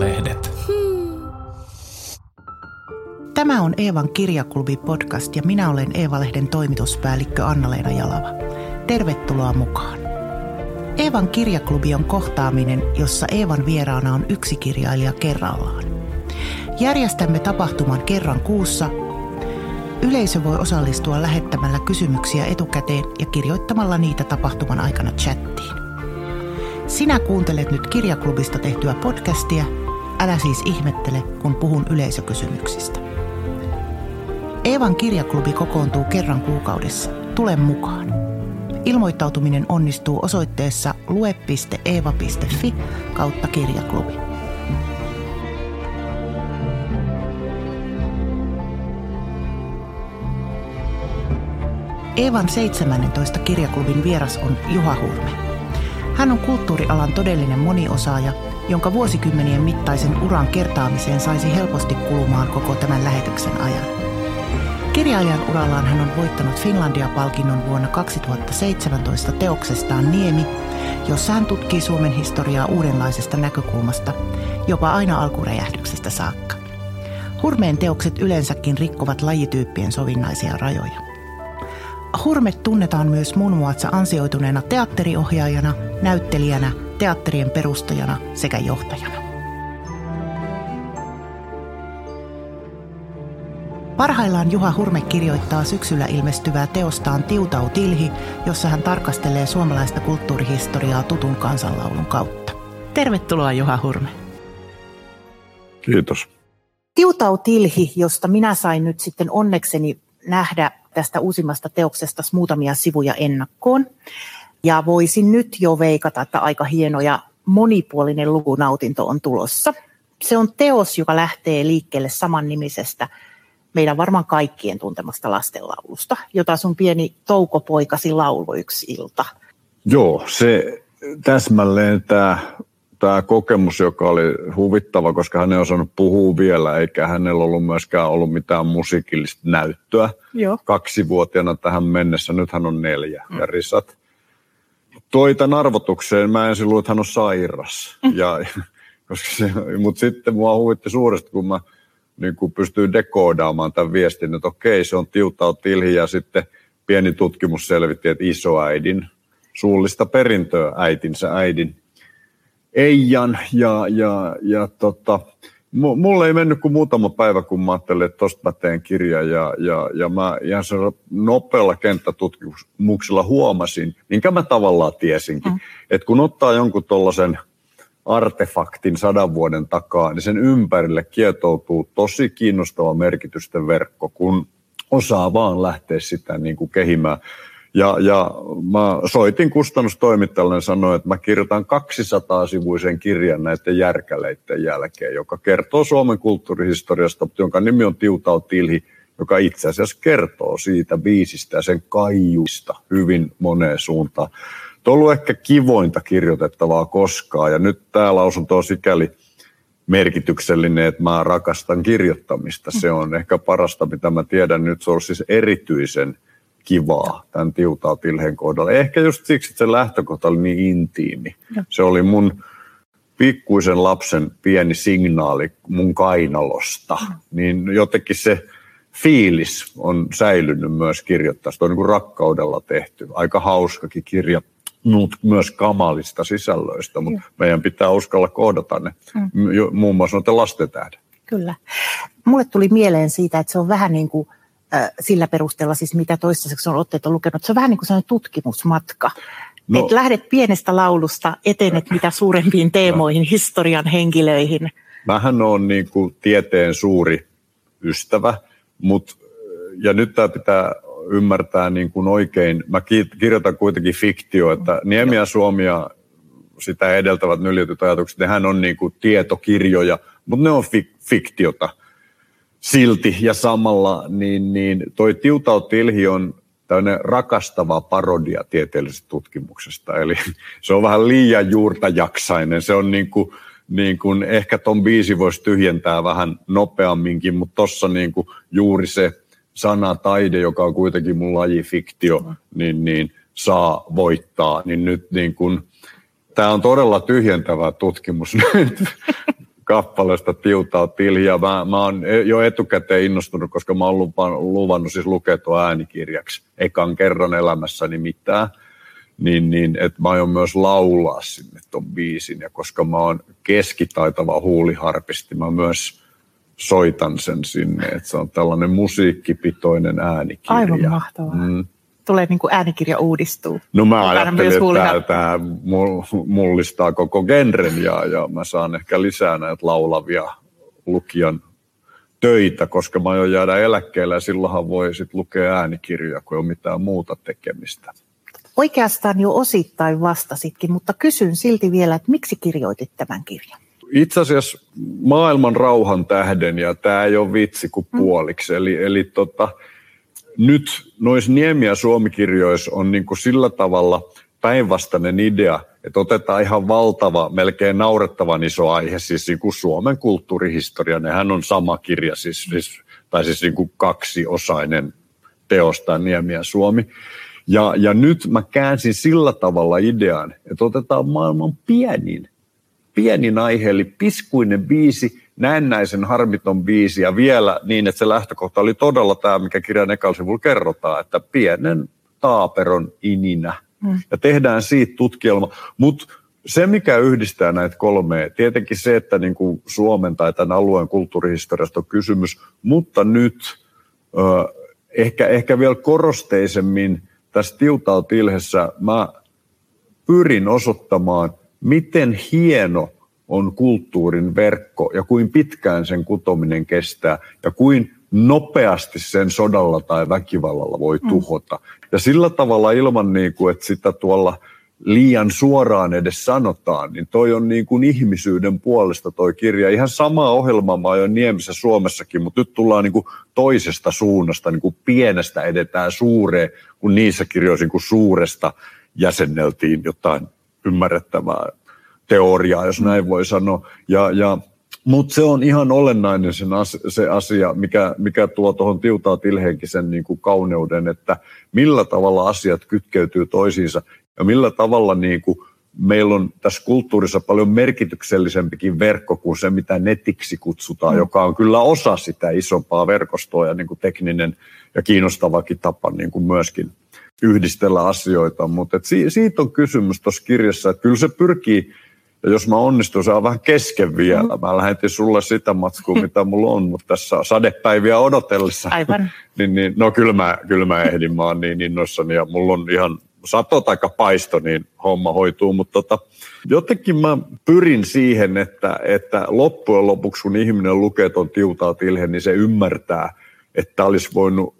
Eeva-lehdet. Tämä on Eevan kirjaklubi podcast ja minä olen Eeva-lehden toimituspäällikkö Anna-Leena Jalava. Tervetuloa mukaan. Eevan kirjaklubi on kohtaaminen, jossa Eevan vieraana on yksi kirjailija kerrallaan. Järjestämme tapahtuman kerran kuussa. Yleisö voi osallistua lähettämällä kysymyksiä etukäteen ja kirjoittamalla niitä tapahtuman aikana chattiin. Sinä kuuntelet nyt kirjaklubista tehtyä podcastia. Älä siis ihmettele, kun puhun yleisökysymyksistä. Eevan kirjaklubi kokoontuu kerran kuukaudessa. Tule mukaan. Ilmoittautuminen onnistuu osoitteessa lue.eeva.fi kautta kirjaklubi. Eevan 17 kirjaklubin vieras on Juha Hurme. Hän on kulttuurialan todellinen moniosaaja, jonka vuosikymmenien mittaisen uran kertaamiseen saisi helposti kulumaan koko tämän lähetyksen ajan. Kirjailijan urallaan hän on voittanut Finlandia-palkinnon vuonna 2017 teoksestaan Niemi, jossa hän tutkii Suomen historiaa uudenlaisesta näkökulmasta, jopa aina alkuräjähdyksestä saakka. Hurmeen teokset yleensäkin rikkovat lajityyppien sovinnaisia rajoja. Hurme tunnetaan myös muun muassa ansioituneena teatteriohjaajana, näyttelijänä, teatterien perustajana sekä johtajana. Parhaillaan Juha Hurme kirjoittaa syksyllä ilmestyvää teostaan Tiutau Tilhi, jossa hän tarkastelee suomalaista kulttuurihistoriaa tutun kansanlaulun kautta. Tervetuloa Juha Hurme. Kiitos. Tiutau Tilhi, josta minä sain nyt sitten onnekseni nähdä tästä uusimmasta teoksesta muutamia sivuja ennakkoon. Ja voisin nyt jo veikata, että aika hieno ja monipuolinen lukunautinto on tulossa. Se on teos, joka lähtee liikkeelle samannimisestä meidän varmaan kaikkien tuntemasta lastenlaulusta, jota sun pieni toukopoikasi lauloi yksi ilta. Joo, se täsmälleen tämä tämä kokemus, joka oli huvittava, koska hän ei osannut puhua vielä, eikä hänellä ollut myöskään ollut mitään musiikillista näyttöä. Joo. Kaksivuotiaana tähän mennessä, nyt hän on neljä mm. ja risat. Toi tämän arvotukseen, mä ensin luulin, että hän on sairas. Mm. Ja, koska se, mutta sitten mua huvitti suuresti, kun mä niin kun pystyin dekoodaamaan tämän viestin, että okei, se on tiutau tilhi ja sitten pieni tutkimus selvitti, että isoäidin suullista perintöä äitinsä äidin Eijan ja, ja, ja tota, mulle ei mennyt kuin muutama päivä, kun mä ajattelin, että tosta mä teen kirja ja, ja, ja mä ihan nopealla kenttätutkimuksella huomasin, minkä mä tavallaan tiesinkin, mm. että kun ottaa jonkun tuollaisen artefaktin sadan vuoden takaa, niin sen ympärille kietoutuu tosi kiinnostava merkitysten verkko, kun osaa vaan lähteä sitä niin kuin kehimään. Ja, ja mä soitin kustannustoimittajalle ja sanoin, että mä kirjoitan 200-sivuisen kirjan näiden järkäleiden jälkeen, joka kertoo Suomen kulttuurihistoriasta, jonka nimi on Tiutau Tilhi, joka itse asiassa kertoo siitä biisistä ja sen kaijuista hyvin moneen suuntaan. Tuo on ollut ehkä kivointa kirjoitettavaa koskaan ja nyt tämä lausunto on sikäli merkityksellinen, että mä rakastan kirjoittamista. Se on ehkä parasta, mitä mä tiedän nyt. Se on siis erityisen – kivaa tämän tiutaa tilheen kohdalla. Ehkä just siksi, että se lähtökohta oli niin intiimi. Ja. Se oli mun pikkuisen lapsen pieni signaali mun kainalosta. Ja. Niin jotenkin se fiilis on säilynyt myös kirjoittaa. Se on niin kuin rakkaudella tehty. Aika hauskakin kirja myös kamalista sisällöistä, mutta meidän pitää uskalla kohdata ne. Mm. Muun muassa noiden lasten tähden. Kyllä. Mulle tuli mieleen siitä, että se on vähän niin kuin – sillä perusteella, siis mitä toistaiseksi on otteet on lukenut. Se on vähän niin kuin sellainen tutkimusmatka. No, että lähdet pienestä laulusta, etenet mitä suurempiin teemoihin, historian henkilöihin. Mähän on niin kuin tieteen suuri ystävä, mutta ja nyt tämä pitää ymmärtää niin kuin oikein. Mä kirjoitan kuitenkin fiktio, että Niemi ja Suomi ja sitä edeltävät nyljetyt ajatukset, nehän on niin kuin tietokirjoja, mutta ne on fik- fiktiota silti ja samalla, niin, niin toi Tiutau Tilhi on tämmöinen rakastava parodia tieteellisestä tutkimuksesta. Eli se on vähän liian juurtajaksainen. Se on niin kuin, niin kuin ehkä ton biisi voisi tyhjentää vähän nopeamminkin, mutta tossa niin kuin juuri se sana taide, joka on kuitenkin mun laji fiktio, niin, niin saa voittaa. Niin nyt niin kuin, tämä on todella tyhjentävä tutkimus nyt kappaleesta Tiutaa Tilhiä. Mä, mä oon jo etukäteen innostunut, koska mä oon luvannut, luvannut siis lukea tuo äänikirjaksi ekan kerran elämässäni mitään. Niin, niin että mä aion myös laulaa sinne ton biisin. Ja koska mä oon keskitaitava huuliharpisti, mä myös soitan sen sinne. Että se on tällainen musiikkipitoinen äänikirja. Aivan mahtavaa. Mm tulee niin kuin äänikirja uudistuu. No mä ajattelin, että tämä mullistaa koko genren ja, ja mä saan ehkä lisää näitä laulavia lukijan töitä, koska mä aion jäädä eläkkeelle ja silloinhan voi sit lukea äänikirjoja, kun ei ole mitään muuta tekemistä. Oikeastaan jo osittain vastasitkin, mutta kysyn silti vielä, että miksi kirjoitit tämän kirjan? Itse asiassa maailman rauhan tähden, ja tämä ei ole vitsi kuin mm. puoliksi. Mm. Eli, eli tota, nyt noissa Niemi- ja Suomikirjoissa on niin kuin sillä tavalla päinvastainen idea, että otetaan ihan valtava, melkein naurettavan iso aihe, siis niin kuin Suomen kulttuurihistoria. Nehän on sama kirja, siis, siis, tai siis niin kuin kaksiosainen teosta Niemi ja Suomi. Ja, ja nyt mä käänsin sillä tavalla idean, että otetaan maailman pienin, pienin aihe, eli piskuinen biisi, näennäisen harmiton biisi ja vielä niin, että se lähtökohta oli todella tämä, mikä kirjan ekalla kerrotaan, että pienen taaperon ininä. Mm. Ja tehdään siitä tutkielma. Mutta se, mikä yhdistää näitä kolmea, tietenkin se, että niin kuin Suomen tai tämän alueen kulttuurihistoriasta on kysymys, mutta nyt ö, ehkä, ehkä vielä korosteisemmin tässä Tiutautilhessä mä pyrin osoittamaan, miten hieno – on kulttuurin verkko ja kuin pitkään sen kutominen kestää ja kuin nopeasti sen sodalla tai väkivallalla voi mm. tuhota. Mm. Ja sillä tavalla ilman, niin kuin, että sitä tuolla liian suoraan edes sanotaan, niin toi on niin kuin ihmisyyden puolesta toi kirja. Ihan sama ohjelma mä oon Niemissä Suomessakin, mutta nyt tullaan niin kuin toisesta suunnasta, niin kuin pienestä edetään suureen, kun niissä kirjoissa niin kuin suuresta jäsenneltiin jotain ymmärrettävää teoriaa, jos näin voi sanoa. Ja, ja, Mutta se on ihan olennainen sen as, se asia, mikä, mikä tuo tuohon tiutaa tilheenkin sen niin kuin kauneuden, että millä tavalla asiat kytkeytyy toisiinsa ja millä tavalla niin kuin meillä on tässä kulttuurissa paljon merkityksellisempikin verkko kuin se, mitä netiksi kutsutaan, mm. joka on kyllä osa sitä isompaa verkostoa ja niin kuin tekninen ja kiinnostavakin tapa niin kuin myöskin yhdistellä asioita. Mutta siitä on kysymys tuossa kirjassa, että kyllä se pyrkii ja jos mä onnistun, se on vähän kesken vielä. Mm. Mä lähetin sulle sitä matskua, mitä mulla on, mutta tässä sadepäiviä odotellessa. Aivan. niin, niin, no kyllä mä, kyllä mä ehdin, mä oon niin innoissani ja mulla on ihan sato tai paisto, niin homma hoituu. Mutta tota, jotenkin mä pyrin siihen, että, että loppujen lopuksi, kun ihminen lukee ton tiutaa tilhen, niin se ymmärtää, että olisi voinut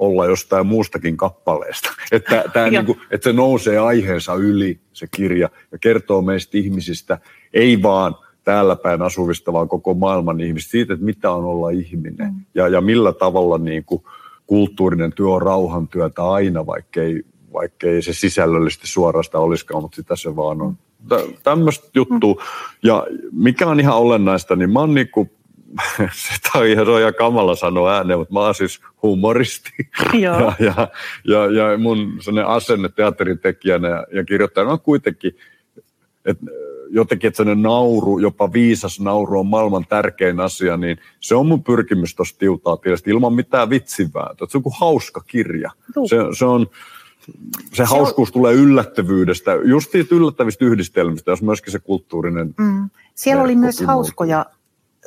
olla jostain muustakin kappaleesta. Että, tämä niin kuin, että se nousee aiheensa yli, se kirja, ja kertoo meistä ihmisistä, ei vaan täällä päin asuvista, vaan koko maailman ihmisistä, siitä, että mitä on olla ihminen, mm. ja, ja millä tavalla niin kuin, kulttuurinen työ on rauhantyötä aina, vaikkei, vaikkei se sisällöllisesti suorasta olisikaan, mutta sitä se vaan on. Tämmöistä juttua. Mm. Ja mikä on ihan olennaista, niin mä oon niin kuin sitä on ihan, ihan kamala sanoa ääneen, mutta mä oon siis humoristi. Joo. Ja, ja, ja, ja mun sellainen asenne teatterin tekijänä ja, ja kirjoittajana on kuitenkin, että jotenkin, että sellainen nauru, jopa viisas nauru on maailman tärkein asia, niin se on mun pyrkimys tuossa tiutaa tietysti ilman mitään vitsivääntöä. Se on kuin hauska kirja. Se, se on, se, se hauskuus on... tulee yllättävyydestä, just yllättävistä yhdistelmistä, jos myöskin se kulttuurinen... Mm. Siellä oli myös hauskoja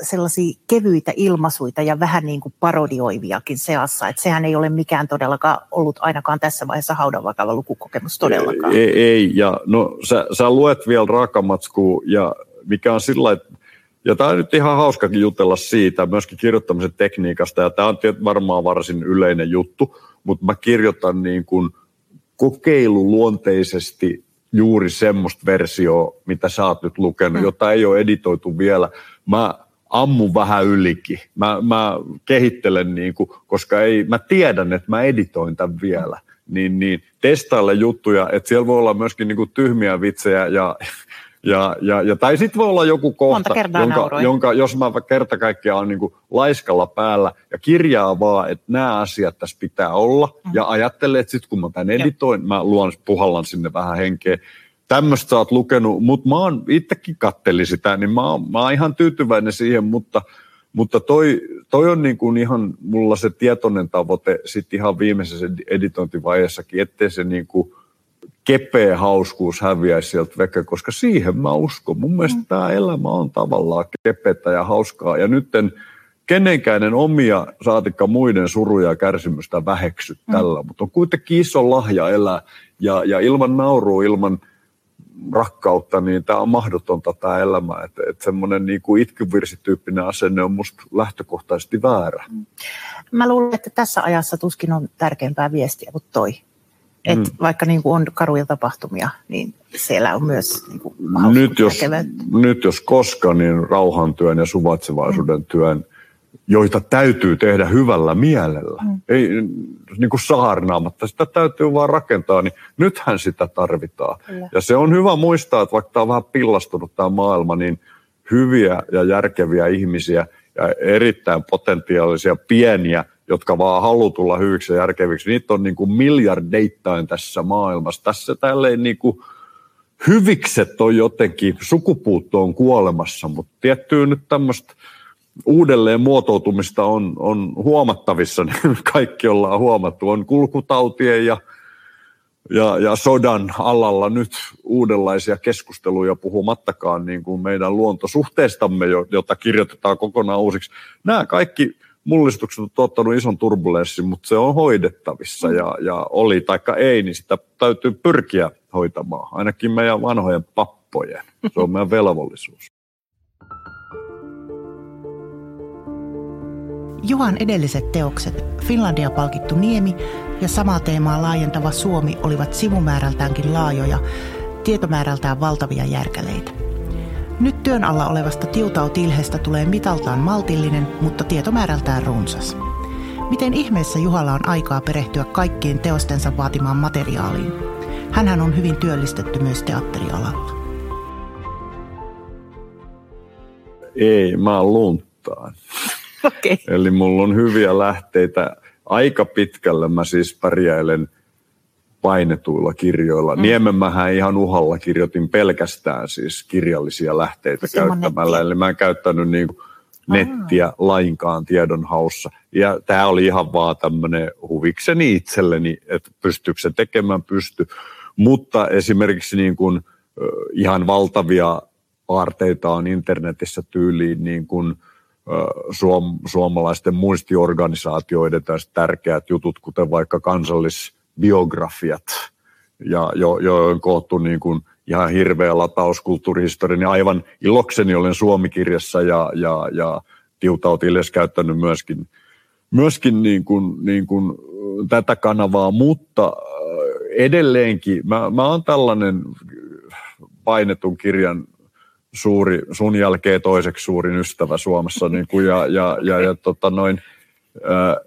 sellaisia kevyitä ilmaisuita ja vähän niin kuin parodioiviakin seassa. Että sehän ei ole mikään todellakaan ollut ainakaan tässä vaiheessa haudan vakava lukukokemus todellakaan. Ei, ei. ja no sä, sä luet vielä raakamatskua ja mikä on sillä että ja tämä on nyt ihan hauskakin jutella siitä, myöskin kirjoittamisen tekniikasta, ja tämä on varmaan varsin yleinen juttu, mutta mä kirjoitan niin kuin kokeiluluonteisesti juuri semmoista versioa, mitä sä oot nyt lukenut, mm. jota ei ole editoitu vielä. Mä ammun vähän ylikin. Mä, mä kehittelen, niin kuin, koska ei, mä tiedän, että mä editoin tämän vielä. Niin, niin testaille juttuja, että siellä voi olla myöskin niin kuin tyhmiä vitsejä ja, ja, ja, ja tai sitten voi olla joku kohta, jonka, jonka, jos mä kerta kaikkiaan on niin kuin laiskalla päällä ja kirjaa vaan, että nämä asiat tässä pitää olla mm. ja ajattelen, että sitten kun mä tämän editoin, mä luon, puhallan sinne vähän henkeä, tämmöistä sä oot lukenut, mutta mä oon itsekin kattelin sitä, niin mä oon, mä oon ihan tyytyväinen siihen, mutta, mutta toi, toi on niin kuin ihan mulla se tietoinen tavoite sitten ihan viimeisessä editointivaiheessakin, ettei se niin kuin kepeä hauskuus häviäisi sieltä veke, koska siihen mä uskon. Mun mielestä mm. tämä elämä on tavallaan kepetä ja hauskaa, ja nytten kenenkään en omia saatikka muiden suruja ja kärsimystä väheksy mm. tällä, mutta on kuitenkin iso lahja elää, ja, ja ilman naurua, ilman – rakkautta, niin tämä on mahdotonta tämä elämä. Että et semmoinen niin kuin itkyvirsityyppinen asenne on musta lähtökohtaisesti väärä. Mm. Mä luulen, että tässä ajassa tuskin on tärkeämpää viestiä kuin toi. Et mm. Vaikka niin kuin on karuja tapahtumia, niin siellä on myös niin kuin nyt, jos, nyt jos koska, niin rauhantyön ja suvaitsevaisuuden mm. työn joita täytyy tehdä hyvällä mielellä. Mm. Ei niin kuin saarnaamatta, sitä täytyy vaan rakentaa, niin nythän sitä tarvitaan. Kyllä. Ja se on hyvä muistaa, että vaikka tämä on vähän pillastunut tämä maailma, niin hyviä ja järkeviä ihmisiä ja erittäin potentiaalisia pieniä, jotka vaan haluaa tulla hyviksi ja järkeviksi, niitä on niin kuin miljardeittain tässä maailmassa. Tässä tälleen niin kuin hyvikset on jotenkin, sukupuutto on kuolemassa, mutta tiettyy nyt tämmöistä uudelleen muotoutumista on, on huomattavissa, niin kaikki ollaan huomattu. On kulkutautien ja, ja, ja sodan alalla nyt uudenlaisia keskusteluja puhumattakaan niin kuin meidän luontosuhteestamme, jota kirjoitetaan kokonaan uusiksi. Nämä kaikki mullistukset on tuottanut ison turbulenssin, mutta se on hoidettavissa ja, ja oli taikka ei, niin sitä täytyy pyrkiä hoitamaan, ainakin meidän vanhojen pappojen. Se on meidän velvollisuus. Juhan edelliset teokset, Finlandia palkittu Niemi ja samaa teemaa laajentava Suomi olivat sivumäärältäänkin laajoja, tietomäärältään valtavia järkäleitä. Nyt työn alla olevasta Tiutau-tilhestä tulee mitaltaan maltillinen, mutta tietomäärältään runsas. Miten ihmeessä Juhalla on aikaa perehtyä kaikkiin teostensa vaatimaan materiaaliin? Hänhän on hyvin työllistetty myös teatterialalla. Ei, mä lunttaan. Okay. Eli mulla on hyviä lähteitä. Aika pitkälle mä siis pärjäilen painetuilla kirjoilla. Mm. Niemenmähän ihan uhalla kirjoitin pelkästään siis kirjallisia lähteitä Se käyttämällä. Eli mä en käyttänyt niin kuin nettiä Aha. lainkaan tiedonhaussa. Ja tämä oli ihan vaan tämmöinen huvikseni itselleni, että pystyykö se tekemään, pysty. Mutta esimerkiksi niin kuin, ihan valtavia aarteita on internetissä tyyliin niin kuin – suom, suomalaisten muistiorganisaatioiden tärkeät jutut, kuten vaikka kansallisbiografiat, ja jo, jo on koottu niin kuin ihan hirveä lataus niin aivan ilokseni olen Suomikirjassa ja, ja, ja Tiutaut Illes käyttänyt myöskin, myöskin niin kuin, niin kuin tätä kanavaa, mutta edelleenkin mä, mä oon tällainen painetun kirjan suuri, sun jälkeen toiseksi suurin ystävä Suomessa. Niin kuin, ja, ja, ja, ja tota noin, ää,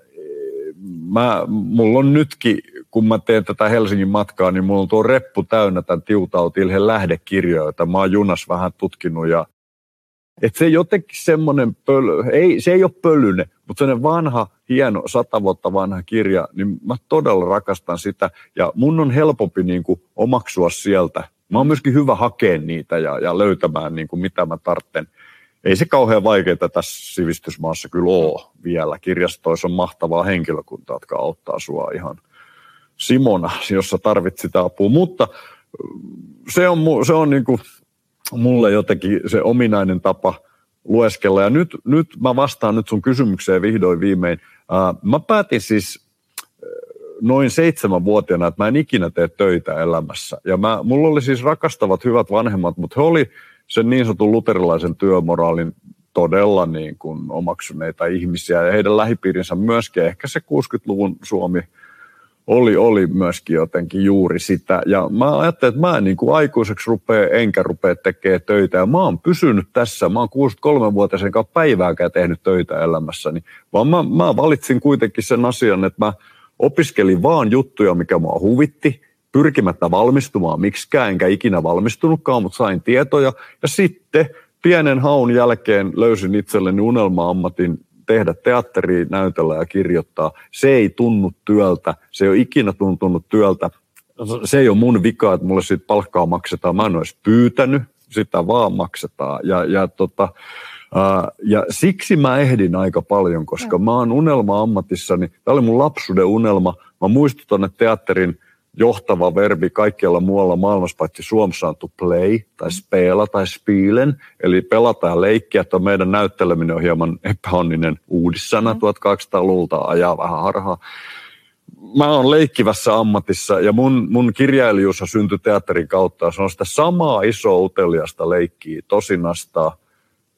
mä, mulla on nytkin, kun mä teen tätä Helsingin matkaa, niin mulla on tuo reppu täynnä tämän Tiutautilhen lähdekirjoja, joita mä oon junas vähän tutkinut. Ja, et se jotenkin semmoinen pöly, ei, se ei ole pölyne, mutta sellainen vanha, hieno, sata vuotta vanha kirja, niin mä todella rakastan sitä. Ja mun on helpompi niin kuin omaksua sieltä Mä oon myöskin hyvä hakea niitä ja, ja löytämään niin kuin mitä mä tartten. Ei se kauhean vaikeaa tässä sivistysmaassa kyllä ole vielä. Kirjastoissa on mahtavaa henkilökuntaa, jotka auttaa sua ihan Simona, jos sä tarvit sitä apua. Mutta se on, se on niin kuin mulle jotenkin se ominainen tapa lueskella. Ja nyt, nyt mä vastaan nyt sun kysymykseen vihdoin viimein. mä päätin siis noin seitsemänvuotiaana, että mä en ikinä tee töitä elämässä. Ja mä, mulla oli siis rakastavat hyvät vanhemmat, mutta he oli sen niin sanotun luterilaisen työmoraalin todella niin kuin omaksuneita ihmisiä ja heidän lähipiirinsä myöskin. Ehkä se 60-luvun Suomi oli, oli myöskin jotenkin juuri sitä. Ja mä ajattelin, että mä en niin kuin aikuiseksi rupea, enkä rupea tekemään töitä. Ja mä oon pysynyt tässä. Mä oon 63-vuotiaisen kanssa päivääkään tehnyt töitä elämässäni. Vaan mä, mä valitsin kuitenkin sen asian, että mä Opiskelin vaan juttuja, mikä mua huvitti, pyrkimättä valmistumaan miksikään, enkä ikinä valmistunutkaan, mutta sain tietoja. Ja sitten pienen haun jälkeen löysin itselleni unelma-ammatin tehdä teatteria, näytellä ja kirjoittaa. Se ei tunnu työltä, se ei ole ikinä tuntunut työltä. se ei ole mun vika, että mulle siitä palkkaa maksetaan. Mä en olisi pyytänyt, sitä vaan maksetaan. Ja, ja, tota, ja siksi mä ehdin aika paljon, koska mä oon unelma-ammatissani. Tämä oli mun lapsuuden unelma. Mä muistutan, että teatterin johtava verbi kaikkialla muualla maailmassa, paitsi Suomessa on to play, tai spela, tai spielen, eli pelata ja leikkiä, että meidän näytteleminen on hieman epäonninen uudissana, mm. 1200-luvulta ajaa vähän harhaa. Mä oon leikkivässä ammatissa, ja mun, mun kirjailijuus syntyi teatterin kautta, se on sitä samaa isoa uteliasta leikkiä, tosinasta,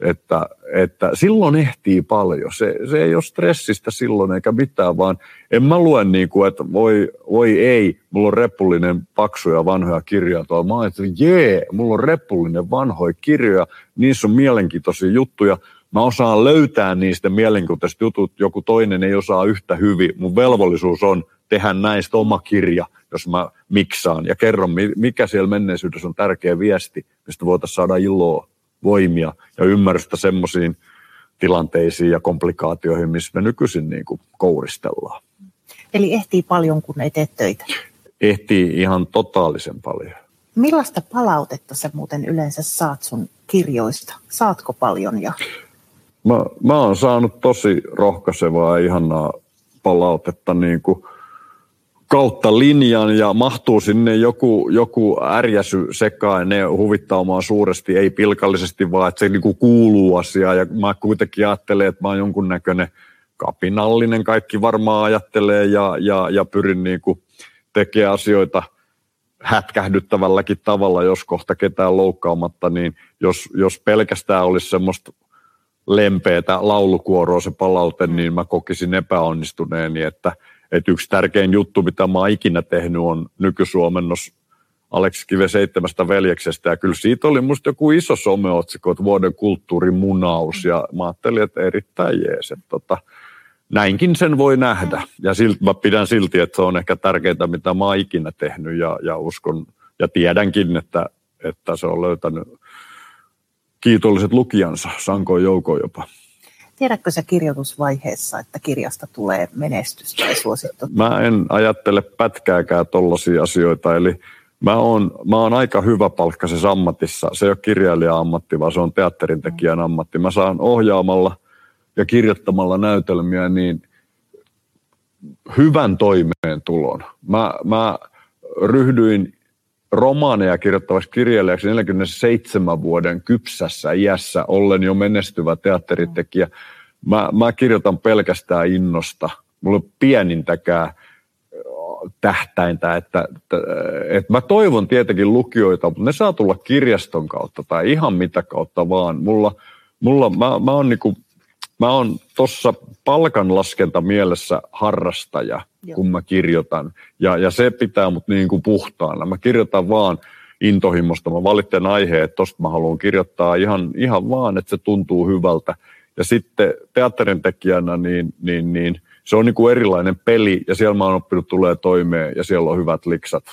että, että silloin ehtii paljon. Se, se ei ole stressistä silloin eikä mitään, vaan en mä lue niin kuin, että voi, voi ei, mulla on reppullinen paksuja vanhoja kirjoja tuolla. Mä että jee, mulla on reppullinen vanhoja kirjoja, niissä on mielenkiintoisia juttuja. Mä osaan löytää niistä mielenkiintoisista jutut, joku toinen ei osaa yhtä hyvin. Mun velvollisuus on tehdä näistä oma kirja, jos mä miksaan ja kerron, mikä siellä menneisyydessä on tärkeä viesti, mistä voitaisiin saada iloa voimia ja ymmärrystä semmoisiin tilanteisiin ja komplikaatioihin, missä me nykyisin niin kuin kouristellaan. Eli ehtii paljon, kun ei tee töitä? Ehtii ihan totaalisen paljon. Millaista palautetta sä muuten yleensä saat sun kirjoista? Saatko paljon? Ja... Mä, mä oon saanut tosi rohkaisevaa ja ihanaa palautetta niin kuin kautta linjan ja mahtuu sinne joku, joku ärjäsy sekaan ne huvittaa omaa suuresti, ei pilkallisesti vaan, että se niinku kuuluu asiaan. Ja mä kuitenkin ajattelen, että mä oon jonkunnäköinen kapinallinen, kaikki varmaan ajattelee ja, ja, ja pyrin niinku tekemään asioita hätkähdyttävälläkin tavalla, jos kohta ketään loukkaamatta, niin jos, jos pelkästään olisi semmoista lempeätä laulukuoroa se palaute, niin mä kokisin epäonnistuneeni, että – että yksi tärkein juttu, mitä mä oon ikinä tehnyt, on nykysuomennos Aleksi Kive seitsemästä veljeksestä. Ja kyllä siitä oli musta joku iso someotsikko, että vuoden kulttuurimunaus. Ja mä ajattelin, että erittäin jees. Että tota, näinkin sen voi nähdä. Ja silti, mä pidän silti, että se on ehkä tärkeintä, mitä mä oon ikinä tehnyt. Ja, ja uskon ja tiedänkin, että, että se on löytänyt kiitolliset lukijansa, sankoin joukon jopa. Tiedätkö se kirjoitusvaiheessa, että kirjasta tulee menestys tai suosittu? Mä en ajattele pätkääkään tollaisia asioita, eli mä oon, mä oon aika hyvä palkkaisessa ammatissa. Se ei ole kirjailija-ammatti, vaan se on teatterintekijän ammatti. Mä saan ohjaamalla ja kirjoittamalla näytelmiä niin hyvän toimeentulon. Mä, mä ryhdyin romaaneja kirjoittavaksi kirjailijaksi 47 vuoden kypsässä iässä, ollen jo menestyvä teatteritekijä. Mä, mä kirjoitan pelkästään innosta. Mulla on pienintäkään tähtäintä, että, että, että mä toivon tietenkin lukijoita, mutta ne saa tulla kirjaston kautta tai ihan mitä kautta vaan. Mulla, mulla mä, mä oon niinku, mä oon tuossa palkanlaskenta mielessä harrastaja – Joo. kun mä kirjoitan. Ja, ja se pitää mut niin kuin puhtaana. Mä kirjoitan vaan intohimosta. Mä valitsen aiheen, että tosta mä haluan kirjoittaa ihan, ihan vaan, että se tuntuu hyvältä. Ja sitten teatterin tekijänä, niin, niin, niin se on niin kuin erilainen peli, ja siellä mä oon oppinut tulee toimeen, ja siellä on hyvät liksat.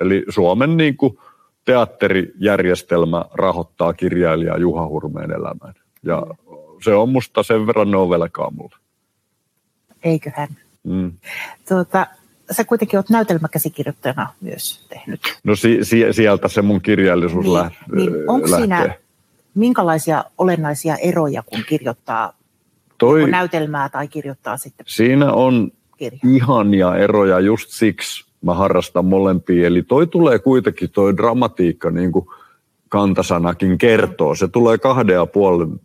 Eli Suomen niin kuin teatterijärjestelmä rahoittaa kirjailijaa Juha Hurmeen elämään. Ja se on musta sen verran ne on velkaa mulle. Eiköhän. Mm. Tuota, sä kuitenkin olet näytelmäkäsikirjoittajana myös tehnyt. No si- si- sieltä se mun kirjallisuus niin, lähtee. Niin onko siinä minkälaisia olennaisia eroja, kun kirjoittaa Toi, näytelmää tai kirjoittaa sitten Siinä on kirja. ihania eroja just siksi mä harrastan molempia. Eli toi tulee kuitenkin toi dramatiikka, niin kuin kantasanakin kertoo. Se tulee kahden ja puolen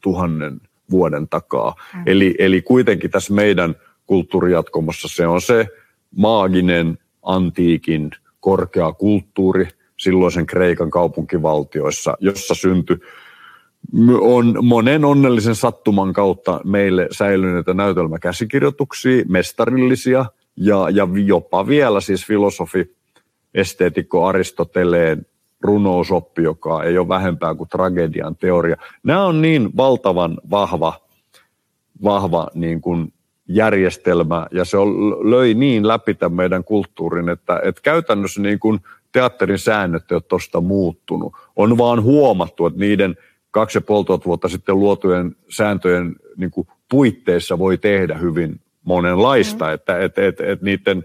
tuhannen vuoden takaa. Mm. Eli, eli kuitenkin tässä meidän kulttuurijatkomossa. Se on se maaginen antiikin korkea kulttuuri silloisen Kreikan kaupunkivaltioissa, jossa syntyi on monen onnellisen sattuman kautta meille säilyneitä näytelmäkäsikirjoituksia, mestarillisia ja, ja jopa vielä siis filosofi, esteetikko Aristoteleen runousoppi, joka ei ole vähempää kuin tragedian teoria. Nämä on niin valtavan vahva, vahva niin kuin järjestelmä ja se on, löi niin läpi tämän meidän kulttuurin, että, että käytännössä niin kuin teatterin säännöt ei ole tuosta muuttunut. On vaan huomattu, että niiden kaksi ja vuotta sitten luotujen sääntöjen niin kuin puitteissa voi tehdä hyvin monenlaista, mm. että et, et, et niiden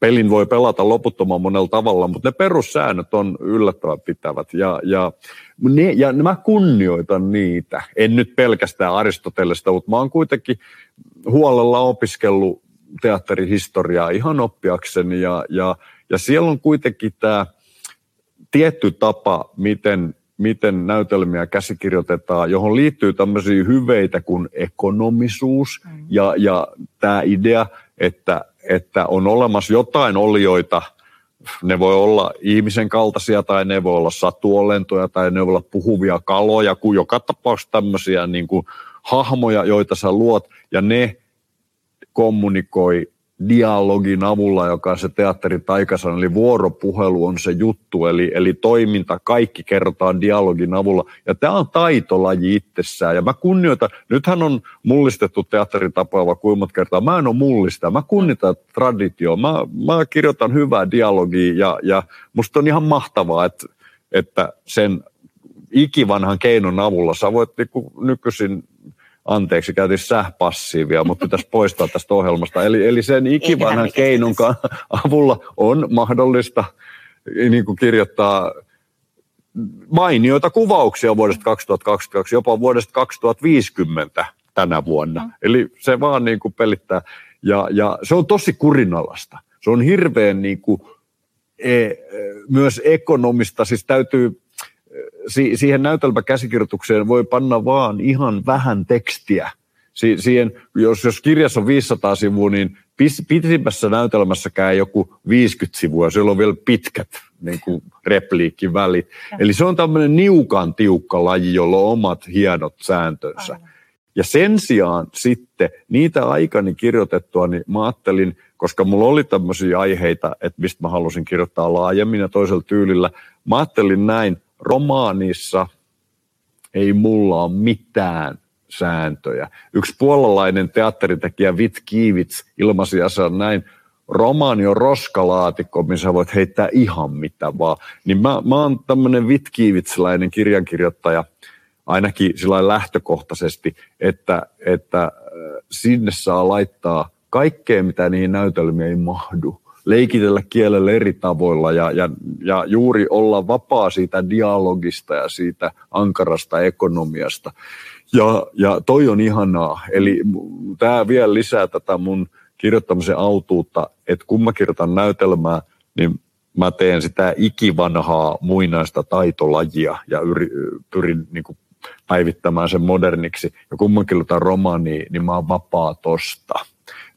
pelin voi pelata loputtoman monella tavalla, mutta ne perussäännöt on yllättävän pitävät ja, ja, ne, ja mä kunnioitan niitä. En nyt pelkästään Aristotelesta, mutta mä oon kuitenkin huolella opiskellut teatterihistoriaa ihan oppiakseni ja, ja, ja siellä on kuitenkin tämä tietty tapa, miten, miten näytelmiä käsikirjoitetaan, johon liittyy tämmöisiä hyveitä kuin ekonomisuus mm. ja, ja tämä idea, että, että on olemassa jotain olioita, ne voi olla ihmisen kaltaisia tai ne voi olla satuolentoja tai ne voi olla puhuvia kaloja, kun joka tapauksessa tämmöisiä niin kuin hahmoja, joita sä luot ja ne kommunikoi dialogin avulla, joka on se teatterin taikasan, eli vuoropuhelu on se juttu, eli, eli toiminta, kaikki kerrotaan dialogin avulla. Ja tämä on taitolaji itsessään, ja mä kunnioitan, nythän on mullistettu teatteritapaava kuinka kertaa, mä en ole mullista, mä kunnioitan traditio, mä, mä kirjoitan hyvää dialogia, ja, ja musta on ihan mahtavaa, että, että sen ikivanhan keinon avulla sä voit niin nykyisin anteeksi, käytin sähpassiivia, mutta pitäisi poistaa tästä ohjelmasta. Eli, eli sen ikivanhan keinon avulla on mahdollista niin kuin kirjoittaa mainioita kuvauksia vuodesta 2022, jopa vuodesta 2050 tänä vuonna. Mm. Eli se vaan niin kuin pelittää. Ja, ja se on tosi kurinalasta. Se on hirveän niin kuin, e, myös ekonomista, siis täytyy si- siihen näytelmäkäsikirjoitukseen voi panna vaan ihan vähän tekstiä. Si- siihen, jos, jos kirjassa on 500 sivua, niin pis- pisimmässä näytelmässäkään joku 50 sivua, siellä on vielä pitkät niin kuin repliikkivälit. Eli se on tämmöinen niukan tiukka laji, jolla on omat hienot sääntönsä. Aivan. Ja sen sijaan sitten niitä aikani kirjoitettua, niin mä ajattelin, koska mulla oli tämmöisiä aiheita, että mistä mä halusin kirjoittaa laajemmin ja toisella tyylillä, mä ajattelin näin, romaanissa ei mulla ole mitään sääntöjä. Yksi puolalainen teatteritekijä Vit Kiivits ilmaisi asian näin, romaani on roskalaatikko, missä voit heittää ihan mitä vaan. Niin mä, mä oon tämmöinen vitkiivitsiläinen kirjankirjoittaja, ainakin sillä lähtökohtaisesti, että, että äh, sinne saa laittaa kaikkea, mitä niihin näytelmiin ei mahdu leikitellä kielellä eri tavoilla ja, ja, ja juuri olla vapaa siitä dialogista ja siitä ankarasta ekonomiasta. Ja, ja toi on ihanaa. Eli tämä vielä lisää tätä mun kirjoittamisen autuutta, että kun mä kirjoitan näytelmää, niin mä teen sitä ikivanhaa muinaista taitolajia ja yri, pyrin niin kuin päivittämään sen moderniksi. Ja kun mä kirjoitan romaania, niin mä oon vapaa tosta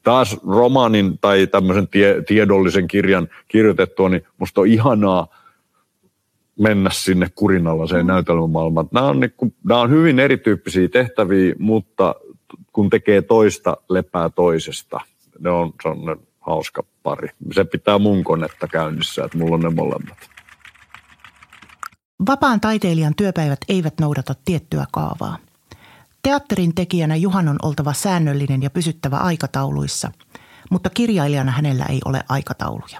taas romaanin tai tämmöisen tie, tiedollisen kirjan kirjoitettua, niin musta on ihanaa mennä sinne kurinalaiseen mm. näytelmämaailmaan. Nämä on, niin kuin, nämä on hyvin erityyppisiä tehtäviä, mutta kun tekee toista, lepää toisesta. Ne on sellainen hauska pari. Se pitää mun konetta käynnissä, että mulla on ne molemmat. Vapaan taiteilijan työpäivät eivät noudata tiettyä kaavaa. Teatterin tekijänä Juhan on oltava säännöllinen ja pysyttävä aikatauluissa, mutta kirjailijana hänellä ei ole aikatauluja.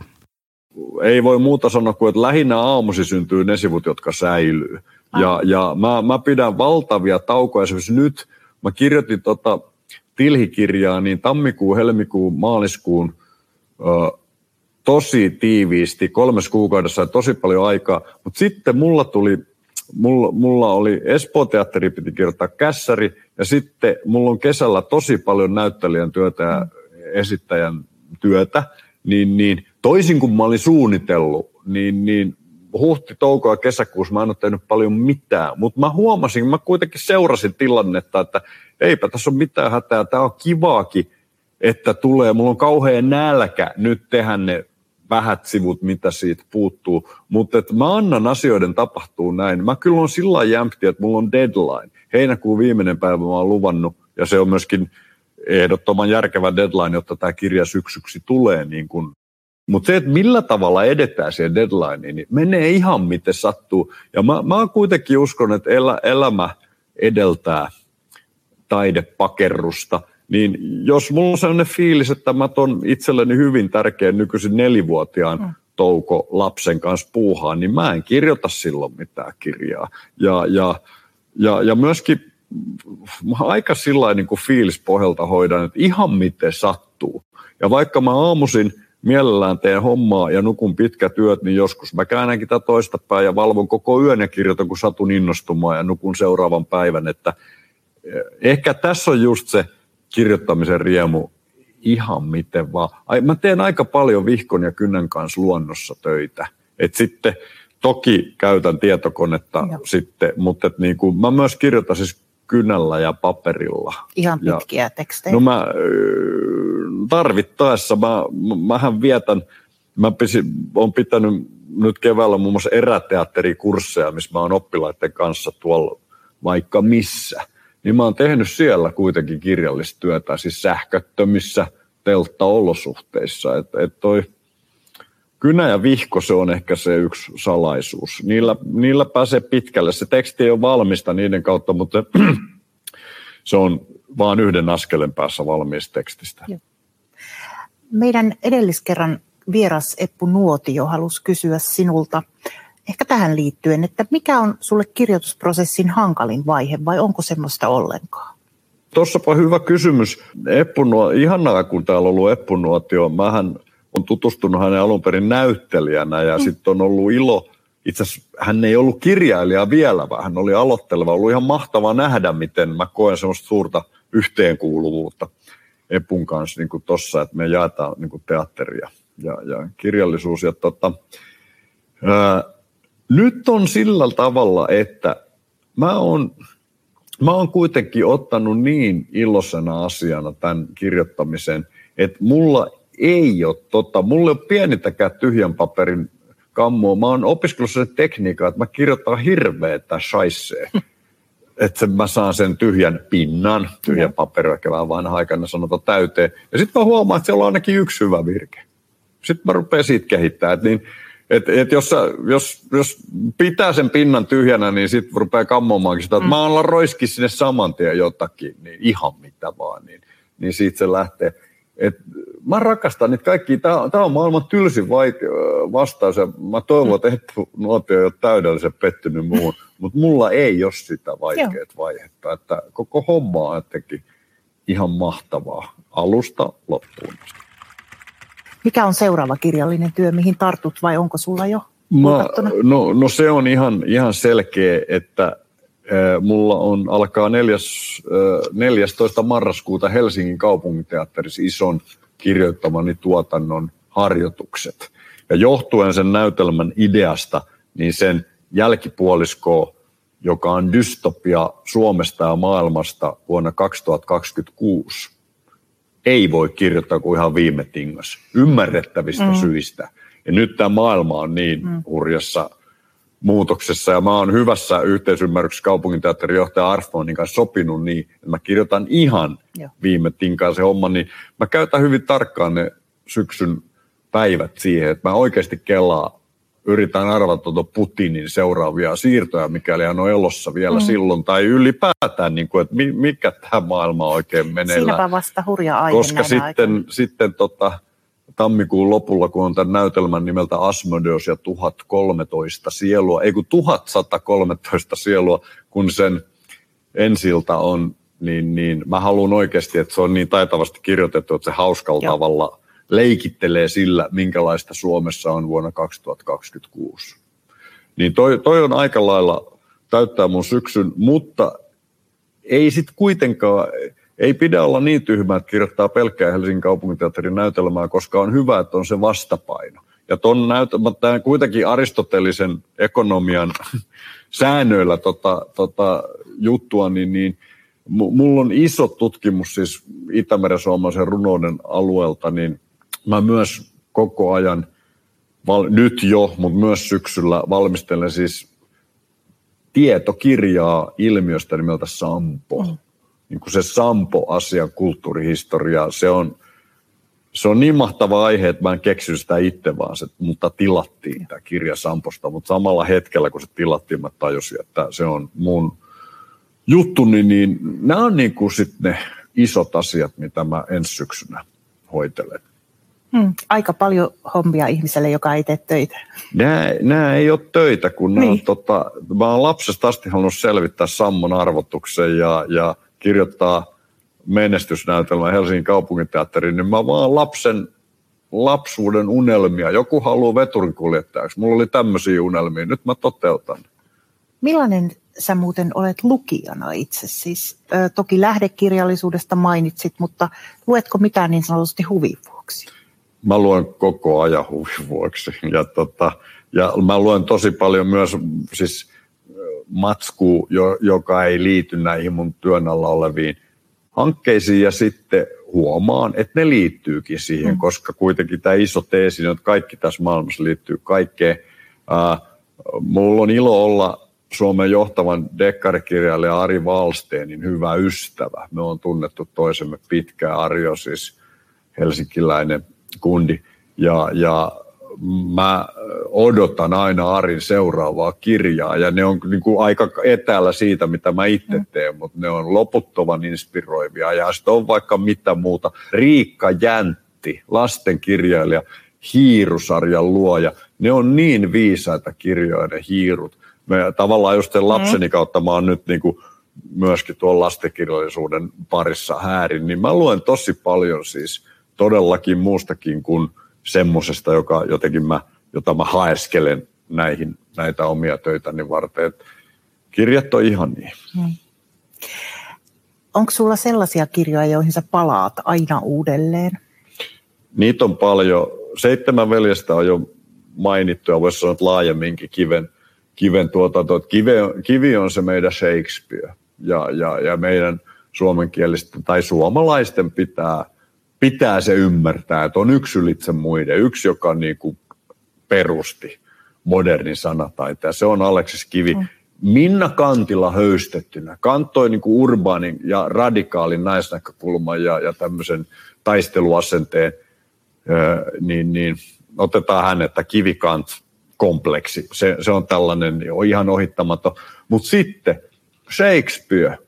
Ei voi muuta sanoa kuin, että lähinnä aamusi syntyy ne sivut, jotka säilyy. Ja, ja mä, mä pidän valtavia taukoja. Esimerkiksi nyt mä kirjoitin tota tilhikirjaa niin tammikuun, helmikuun, maaliskuun ö, tosi tiiviisti, kolmes kuukaudessa ja tosi paljon aikaa. Mutta sitten mulla tuli mulla, mulla oli Espoo-teatteri, piti kirjoittaa kässäri, ja sitten mulla on kesällä tosi paljon näyttelijän työtä ja esittäjän työtä, niin, niin toisin kuin mä olin suunnitellut, niin, niin huhti, touko ja kesäkuussa mä en ole tehnyt paljon mitään, mutta mä huomasin, mä kuitenkin seurasin tilannetta, että eipä tässä ole mitään hätää, tämä on kivaakin, että tulee, mulla on kauhean nälkä nyt tehdä ne vähät sivut, mitä siitä puuttuu. Mutta että mä annan asioiden tapahtuu näin. Mä kyllä on sillä jämpti, että mulla on deadline. Heinäkuun viimeinen päivä mä oon luvannut, ja se on myöskin ehdottoman järkevä deadline, jotta tämä kirja syksyksi tulee. Niin kun. Mutta se, että millä tavalla edetään siihen deadlineen, niin menee ihan miten sattuu. Ja mä, mä kuitenkin uskon, että elä, elämä edeltää taidepakerrusta – niin jos mulla on sellainen fiilis, että mä ton itselleni hyvin tärkeän nykyisin nelivuotiaan mm. touko lapsen kanssa puuhaan, niin mä en kirjoita silloin mitään kirjaa. Ja, ja, ja, ja myöskin mä aika sillä niin kuin fiilispohjalta hoidan, että ihan miten sattuu. Ja vaikka mä aamuisin mielellään teen hommaa ja nukun pitkät työt, niin joskus mä käännänkin tätä toista päin ja valvon koko yön ja kirjoitan, kun satun innostumaan ja nukun seuraavan päivän. Että eh, ehkä tässä on just se kirjoittamisen riemu ihan miten vaan. Ai, mä teen aika paljon vihkon ja kynnen kanssa luonnossa töitä. Et sitten toki käytän tietokonetta Joo. sitten, mutta et niin kuin, mä myös kirjoitan siis kynällä ja paperilla. Ihan pitkiä ja, tekstejä. No mä tarvittaessa, mä, mähän vietän, mä pisin, olen pitänyt nyt keväällä muun muassa eräteatterikursseja, missä mä oon oppilaiden kanssa tuolla vaikka missä. Niin mä oon tehnyt siellä kuitenkin kirjallista työtä, siis sähköttömissä telttaolosuhteissa. Että et toi kynä ja vihko, se on ehkä se yksi salaisuus. Niillä, niillä pääsee pitkälle. Se teksti ei ole valmista niiden kautta, mutta se on vaan yhden askelen päässä valmiista tekstistä. Meidän edelliskerran vieras Eppu Nuotio halusi kysyä sinulta ehkä tähän liittyen, että mikä on sulle kirjoitusprosessin hankalin vaihe vai onko semmoista ollenkaan? Tuossapa hyvä kysymys. Eppu, ihanaa, kun täällä on ollut Eppu Nuotio. Mähän on tutustunut hänen alun perin näyttelijänä ja mm. sitten on ollut ilo, itse asiassa hän ei ollut kirjailija vielä, vaan hän oli aloitteleva. Ollut ihan mahtavaa nähdä, miten mä koen semmoista suurta yhteenkuuluvuutta Epun kanssa niin tuossa, että me jaetaan niin teatteria ja, ja kirjallisuus. Ja tota, ää, nyt on sillä tavalla, että mä oon, mä oon kuitenkin ottanut niin iloisena asiana tämän kirjoittamisen, että mulla ei ole tota, mulla ei ole pienintäkään tyhjän paperin kammua. Mä oon opiskellut sen tekniikan, että mä kirjoitan hirveetä shaissee. että mä saan sen tyhjän pinnan, tyhjän paperin, ehkä vähän vanha aikana sanota täyteen. Ja sitten mä huomaan, että siellä on ainakin yksi hyvä virke. Sitten mä rupean siitä kehittämään. Että niin, et, et jos, sä, jos, jos pitää sen pinnan tyhjänä, niin sitten rupeaa kammomaankin sitä, että mm. mä roiski sinne saman tien jotakin, niin ihan mitä vaan, niin, niin siitä se lähtee. Et mä rakastan niitä kaikki. Tämä, on maailman tylsin vaike- vastaus ja mä toivon, että nuotio ei ole täydellisen pettynyt muuhun, mutta mulla ei ole sitä vaikeat vaihetta. Että koko homma on jotenkin ihan mahtavaa alusta loppuun. Mikä on seuraava kirjallinen työ, mihin tartut vai onko sulla jo Mä, no, no se on ihan, ihan selkeä, että Mulla on, alkaa 4, 14. marraskuuta Helsingin kaupunginteatterissa ison kirjoittamani tuotannon harjoitukset. Ja johtuen sen näytelmän ideasta, niin sen jälkipuolisko, joka on dystopia Suomesta ja maailmasta vuonna 2026, ei voi kirjoittaa kuin ihan viime tingas, ymmärrettävistä mm. syistä. Ja nyt tämä maailma on niin mm. hurjassa muutoksessa ja mä oon hyvässä yhteisymmärryksessä kaupunginteatterin johtaja Arfonin kanssa sopinut niin, että mä kirjoitan ihan Joo. viime tinkaan se homma, niin mä käytän hyvin tarkkaan ne syksyn päivät siihen, että mä oikeasti kelaa yritän arvata tuota Putinin seuraavia siirtoja, mikäli hän on elossa vielä mm. silloin, tai ylipäätään, niin kuin, että mikä tämä maailma oikein menee. Siinäpä vasta hurja aihe Koska sitten, sitten tota, tammikuun lopulla, kun on tämän näytelmän nimeltä Asmodeus ja 1013 sielua, ei kun 1113 sielua, kun sen ensiltä on, niin, niin mä haluan oikeasti, että se on niin taitavasti kirjoitettu, että se hauskalla Joo. tavalla leikittelee sillä, minkälaista Suomessa on vuonna 2026. Niin toi, toi on aika lailla täyttää mun syksyn, mutta ei sitten kuitenkaan, ei pidä olla niin tyhmä, että kirjoittaa pelkkää Helsingin kaupunginteatterin näytelmää, koska on hyvä, että on se vastapaino. Ja tuon näytelmän kuitenkin aristotelisen ekonomian säännöillä tota, tota juttua, niin, niin mulla on iso tutkimus siis Itämeren suomalaisen runouden alueelta, niin mä myös koko ajan, val, nyt jo, mutta myös syksyllä valmistelen siis tietokirjaa ilmiöstä nimeltä Sampo. Mm niin kuin se Sampo-asian kulttuurihistoria, se on, se on niin mahtava aihe, että mä en keksinyt sitä itse, vaan se, mutta tilattiin tämä kirja Samposta. Mutta samalla hetkellä, kun se tilattiin, mä tajusin, että se on mun juttu, niin, niin nämä on niin kuin sit ne isot asiat, mitä mä ensi syksynä hoitelen. Hmm, aika paljon hommia ihmiselle, joka ei tee töitä. Nämä, nämä ei ole töitä, kun niin. on, tota, mä olen lapsesta asti halunnut selvittää Sammon arvotuksen ja, ja kirjoittaa menestysnäytelmä Helsingin kaupunginteatteriin, niin mä vaan lapsen lapsuuden unelmia. Joku haluaa veturinkuljettajaksi. Mulla oli tämmöisiä unelmia. Nyt mä toteutan. Millainen sä muuten olet lukijana itse? Siis, ö, toki lähdekirjallisuudesta mainitsit, mutta luetko mitään niin sanotusti huvin vuoksi? Mä luen koko ajan huvin vuoksi. Ja, tota, ja mä luen tosi paljon myös siis matskua, joka ei liity näihin mun työn alla oleviin hankkeisiin ja sitten huomaan, että ne liittyykin siihen, mm. koska kuitenkin tämä iso teesi, että kaikki tässä maailmassa liittyy kaikkeen. Äh, mulla on ilo olla Suomen johtavan dekkarikirjailija Ari Valsteenin hyvä ystävä. Me on tunnettu toisemme pitkään. Ari on siis helsinkiläinen kundi. Ja, ja mä odotan aina Arin seuraavaa kirjaa ja ne on niin kuin aika etäällä siitä, mitä mä itse mm. teen, mutta ne on loputtoman inspiroivia ja sitten on vaikka mitä muuta. Riikka Jäntti, lastenkirjailija, hiirusarjan luoja, ne on niin viisaita kirjoja ne hiirut. Me, tavallaan just sen lapseni mm. kautta mä oon nyt niin kuin myöskin tuon lastenkirjallisuuden parissa häärin, niin mä luen tosi paljon siis todellakin muustakin kuin – semmoisesta, joka jotenkin mä, jota mä haeskelen näihin, näitä omia töitäni varten. Et kirjat on ihan niin. Hmm. Onko sulla sellaisia kirjoja, joihin sä palaat aina uudelleen? Niitä on paljon. Seitsemän veljestä on jo mainittu ja voisi sanoa että laajemminkin kiven, kiven tuotanto. Kive, kivi on se meidän Shakespeare ja, ja, ja meidän suomenkielisten tai suomalaisten pitää pitää se ymmärtää, että on yksi ylitse muiden, yksi, joka niin kuin perusti modernin sanataiteen. Se on Aleksis Kivi. Mm. Minna Kantila höystettynä. Kantoi niin kuin urbaanin ja radikaalin naisnäkökulman ja, ja tämmöisen taisteluasenteen, öö, niin, niin otetaan hän, että kivikant kompleksi. Se, se on tällainen on ihan ohittamaton. Mutta sitten Shakespeare.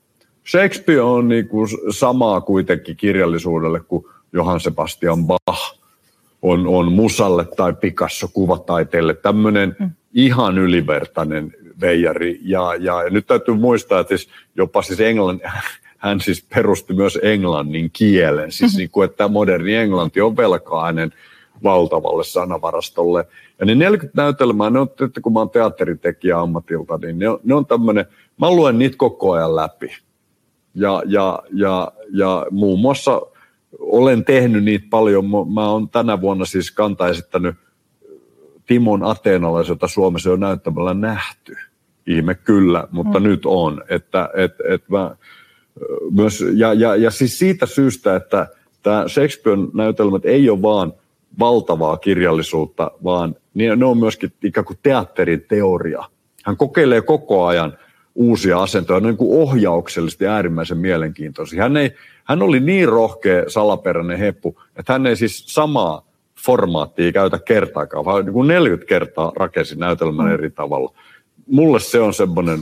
Shakespeare on niin kuin samaa kuitenkin kirjallisuudelle kuin Johann Sebastian Bach on, on musalle tai Picasso kuvataiteelle tämmöinen mm. ihan ylivertainen veijari. Ja, ja, ja nyt täytyy muistaa, että siis jopa siis Englann, hän siis perusti myös englannin kielen. Siis mm-hmm. niin kuin, että moderni englanti on velkaa hänen valtavalle sanavarastolle. Ja ne 40 näytelmää, ne on, että kun mä oon teatteritekijä ammatilta, niin ne on, ne on tämmöinen, mä luen niitä koko ajan läpi. Ja, ja, ja, ja muun muassa olen tehnyt niitä paljon. Mä oon tänä vuonna siis kanta esittänyt Timon Ateenalais, jota Suomessa on näyttämällä nähty. Ihme kyllä, mutta mm. nyt on. Että, et, et mä, myös, ja, ja, ja siis siitä syystä, että tämä Shakespearen näytelmät ei ole vaan valtavaa kirjallisuutta, vaan ne on myöskin ikään kuin teatterin teoria. Hän kokeilee koko ajan uusia asentoja, niin kuin ohjauksellisesti äärimmäisen mielenkiintoisia. Hän ei, hän oli niin rohkea salaperäinen heppu, että hän ei siis samaa formaattia käytä kertaakaan, vaan niin kuin 40 kertaa rakensi näytelmän mm. eri tavalla. Mulle se on semmoinen,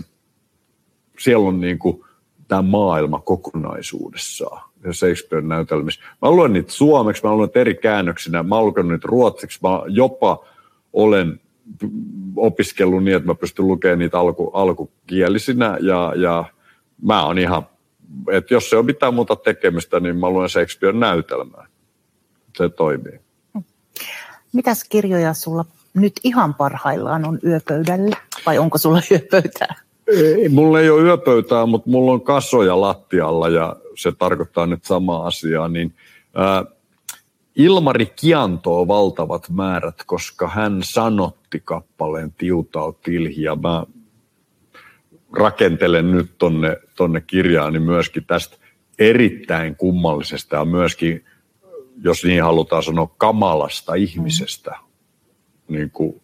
siellä on niin kuin tämä maailma kokonaisuudessaan Shakespearen näytelmissä. Mä luen niitä suomeksi, mä luen eri käännöksinä, mä luen niitä ruotsiksi, mä jopa olen opiskellut niin, että mä pystyn lukemaan niitä alku, alkukielisinä ja, ja mä oon ihan että jos se on mitään muuta tekemistä, niin mä luen Shakespearen näytelmää. Se toimii. Mitäs kirjoja sulla nyt ihan parhaillaan on yöpöydällä? Vai onko sulla yöpöytää? Ei, mulla ei ole yöpöytää, mutta mulla on kasoja lattialla ja se tarkoittaa nyt samaa asiaa. Niin, ää, Ilmari kiantoo valtavat määrät, koska hän sanotti kappaleen Tiutao Tilhi ja mä rakentelen nyt tonne, tonne kirjaani myöskin tästä erittäin kummallisesta ja myöskin, jos niin halutaan sanoa, kamalasta ihmisestä niin kuin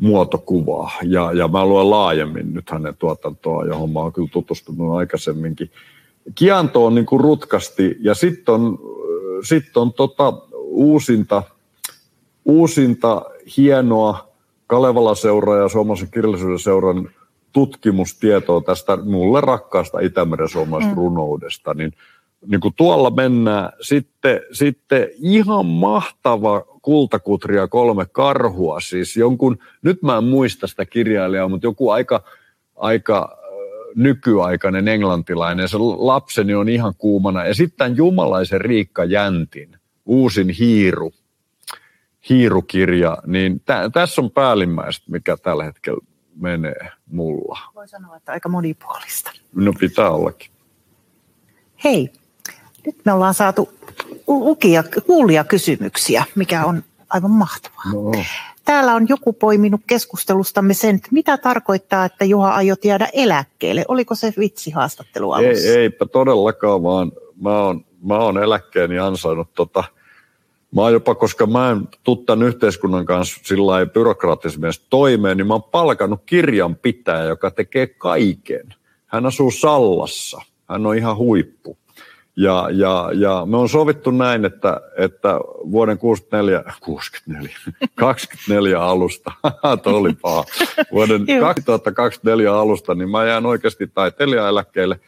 muotokuvaa. Ja, ja mä luen laajemmin nyt hänen tuotantoa, johon mä oon kyllä tutustunut aikaisemminkin. Kianto on niin kuin rutkasti ja sitten on, sit on tota uusinta, uusinta hienoa Kalevala-seuraa ja Suomalaisen kirjallisuuden seuran tutkimustietoa tästä mulle rakkaasta Itämeren suomalaisesta mm. runoudesta, niin, niin kuin tuolla mennään, sitten, sitten ihan mahtava kultakutria kolme karhua, siis jonkun, nyt mä en muista sitä kirjailijaa, mutta joku aika, aika nykyaikainen englantilainen, se lapseni on ihan kuumana, ja sitten jumalaisen Riikka Jäntin, uusin hiiru, hiirukirja, niin tä, tässä on päällimmäistä, mikä tällä hetkellä menee mulla. Voi sanoa, että aika monipuolista. No pitää ollakin. Hei, nyt me ollaan saatu lukia, kuulia kysymyksiä, mikä on aivan mahtavaa. No. Täällä on joku poiminut keskustelustamme sen, että mitä tarkoittaa, että Juha aiot jäädä eläkkeelle. Oliko se vitsi haastattelu alussa? Ei, eipä todellakaan, vaan mä oon, mä oon eläkkeeni ansainnut tota, Mä oon jopa, koska mä en tuttan yhteiskunnan kanssa sillä byrokraattisesti toimeen, niin mä oon palkannut kirjanpitäjä, joka tekee kaiken. Hän asuu Sallassa. Hän on ihan huippu. Ja, ja, ja me on sovittu näin, että, että vuoden 64, 64, 24 alusta, oli paha, vuoden 2024 alusta, niin mä jään oikeasti taiteilijaeläkkeelle.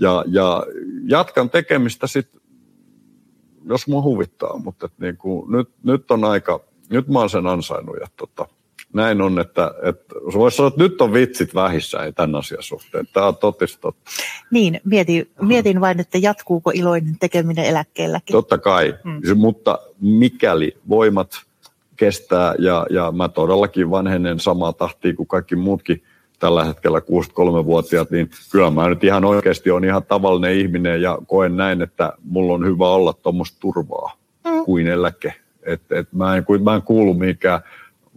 Ja, ja jatkan tekemistä sitten, jos mua huvittaa, mutta et niin kuin, nyt, nyt on aika, nyt mä oon sen ansainnut ja tota, näin on, että, että voisi sanoa, että nyt on vitsit vähissä ei tämän asian suhteen. Tämä on totis totta. Niin, mietin, mietin vain, että jatkuuko iloinen tekeminen eläkkeelläkin. Totta kai, hmm. mutta mikäli voimat kestää ja, ja mä todellakin vanhenen samaa tahtia kuin kaikki muutkin tällä hetkellä 63-vuotiaat, niin kyllä mä nyt ihan oikeasti on ihan tavallinen ihminen ja koen näin, että mulla on hyvä olla tuommoista turvaa hmm. kuin eläke. Et, et mä, en, mä en kuulu mihinkään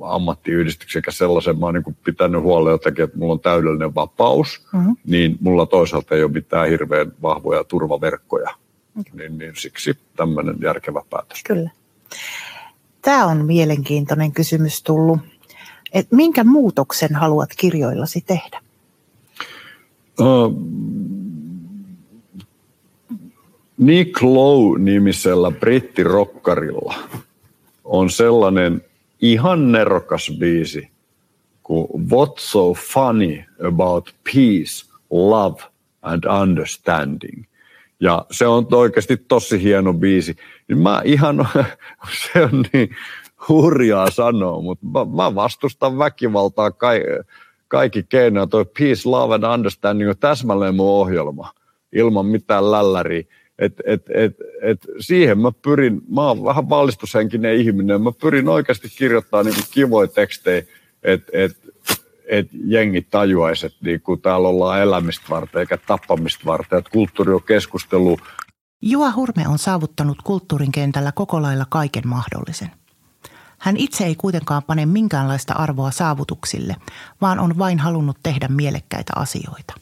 ammattiyhdistyksen sellaisen. Mä oon niin pitänyt huolta jotenkin, että mulla on täydellinen vapaus, mm-hmm. niin mulla toisaalta ei ole mitään hirveän vahvoja turvaverkkoja. Okay. Niin, niin siksi tämmöinen järkevä päätös. Kyllä. Tämä on mielenkiintoinen kysymys tullut. Et minkä muutoksen haluat kirjoillasi tehdä? Uh, Nick Lowe-nimisellä brittirokkarilla on sellainen ihan nerokas biisi kuin What's so funny about peace, love and understanding. Ja se on oikeasti tosi hieno biisi. Niin mä ihan, se on niin hurjaa sanoa, mutta mä, mä vastustan väkivaltaa kai, kaikki keinoja. Toi peace, love and understanding on täsmälleen mun ohjelma ilman mitään lälläriä. Et, et, et, et siihen mä pyrin, mä oon vähän valistushenkinen ihminen, mä pyrin oikeasti kirjoittamaan niin kivoja tekstejä, että et, et jengi tajuaisi, että niin kun täällä ollaan elämistä varten eikä tappamista varten, että kulttuuri on keskustelu. Juha Hurme on saavuttanut kulttuurin kentällä koko lailla kaiken mahdollisen. Hän itse ei kuitenkaan pane minkäänlaista arvoa saavutuksille, vaan on vain halunnut tehdä mielekkäitä asioita.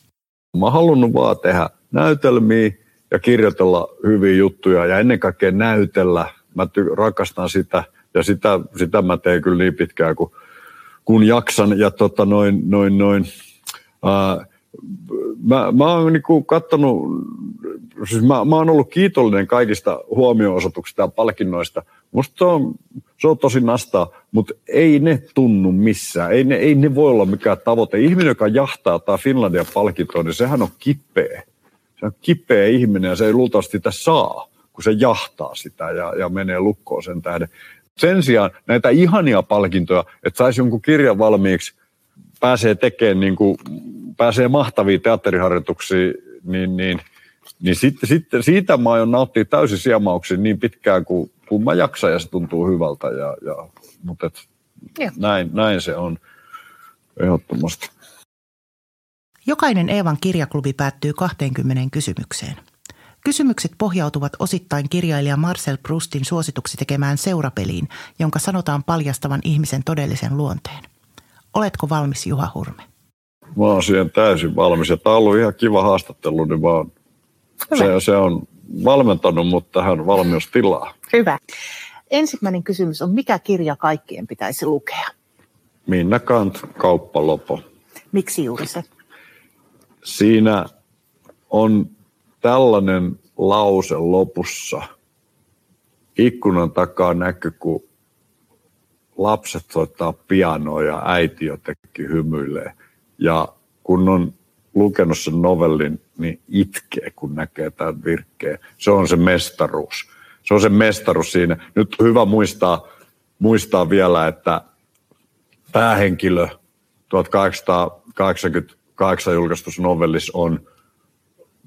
Mä oon halunnut vaan tehdä näytelmiä, ja kirjoitella hyviä juttuja ja ennen kaikkea näytellä. Mä ty- rakastan sitä ja sitä, sitä mä teen kyllä niin pitkään kuin kun jaksan. Ja tota noin, noin, noin, ää, mä, mä oon niinku kattonut, siis mä, mä oon ollut kiitollinen kaikista huomioon-osoituksista ja palkinnoista. Musta se on, se on tosi nastaa, mutta ei ne tunnu missään. Ei ne, ei ne voi olla mikään tavoite. Ihminen, joka jahtaa tai Finlandia palkintoa, niin sehän on kipeä se on kipeä ihminen ja se ei luultavasti sitä saa, kun se jahtaa sitä ja, ja menee lukkoon sen tähden. Sen sijaan näitä ihania palkintoja, että saisi jonkun kirjan valmiiksi, pääsee tekemään, niin kuin, pääsee mahtavia teatteriharjoituksia, niin, niin, niin sitten, sitten, siitä mä aion nauttia täysin siemauksin niin pitkään kuin, kuin mä jaksan ja se tuntuu hyvältä. Ja, ja, mutta et, näin, näin se on ehdottomasti. Jokainen Eevan kirjaklubi päättyy 20 kysymykseen. Kysymykset pohjautuvat osittain kirjailija Marcel Proustin suosituksi tekemään seurapeliin, jonka sanotaan paljastavan ihmisen todellisen luonteen. Oletko valmis, Juha Hurme? Mä oon siihen täysin valmis. Ja tämä on ollut ihan kiva haastattelu, niin vaan se, se on valmentanut mut tähän valmiustilaa. Hyvä. Ensimmäinen kysymys on, mikä kirja kaikkien pitäisi lukea? Minna Kant, Kauppalopo. Miksi juuri se? Siinä on tällainen lause lopussa. Ikkunan takaa näkyy, kun lapset soittaa pianoa ja äiti jotenkin hymyilee. Ja kun on lukenut sen novellin, niin itkee, kun näkee tämän virkkeen. Se on se mestaruus. Se on se mestaruus siinä. Nyt on hyvä muistaa, muistaa vielä, että päähenkilö 1880 kahdeksan julkaistussa novellis on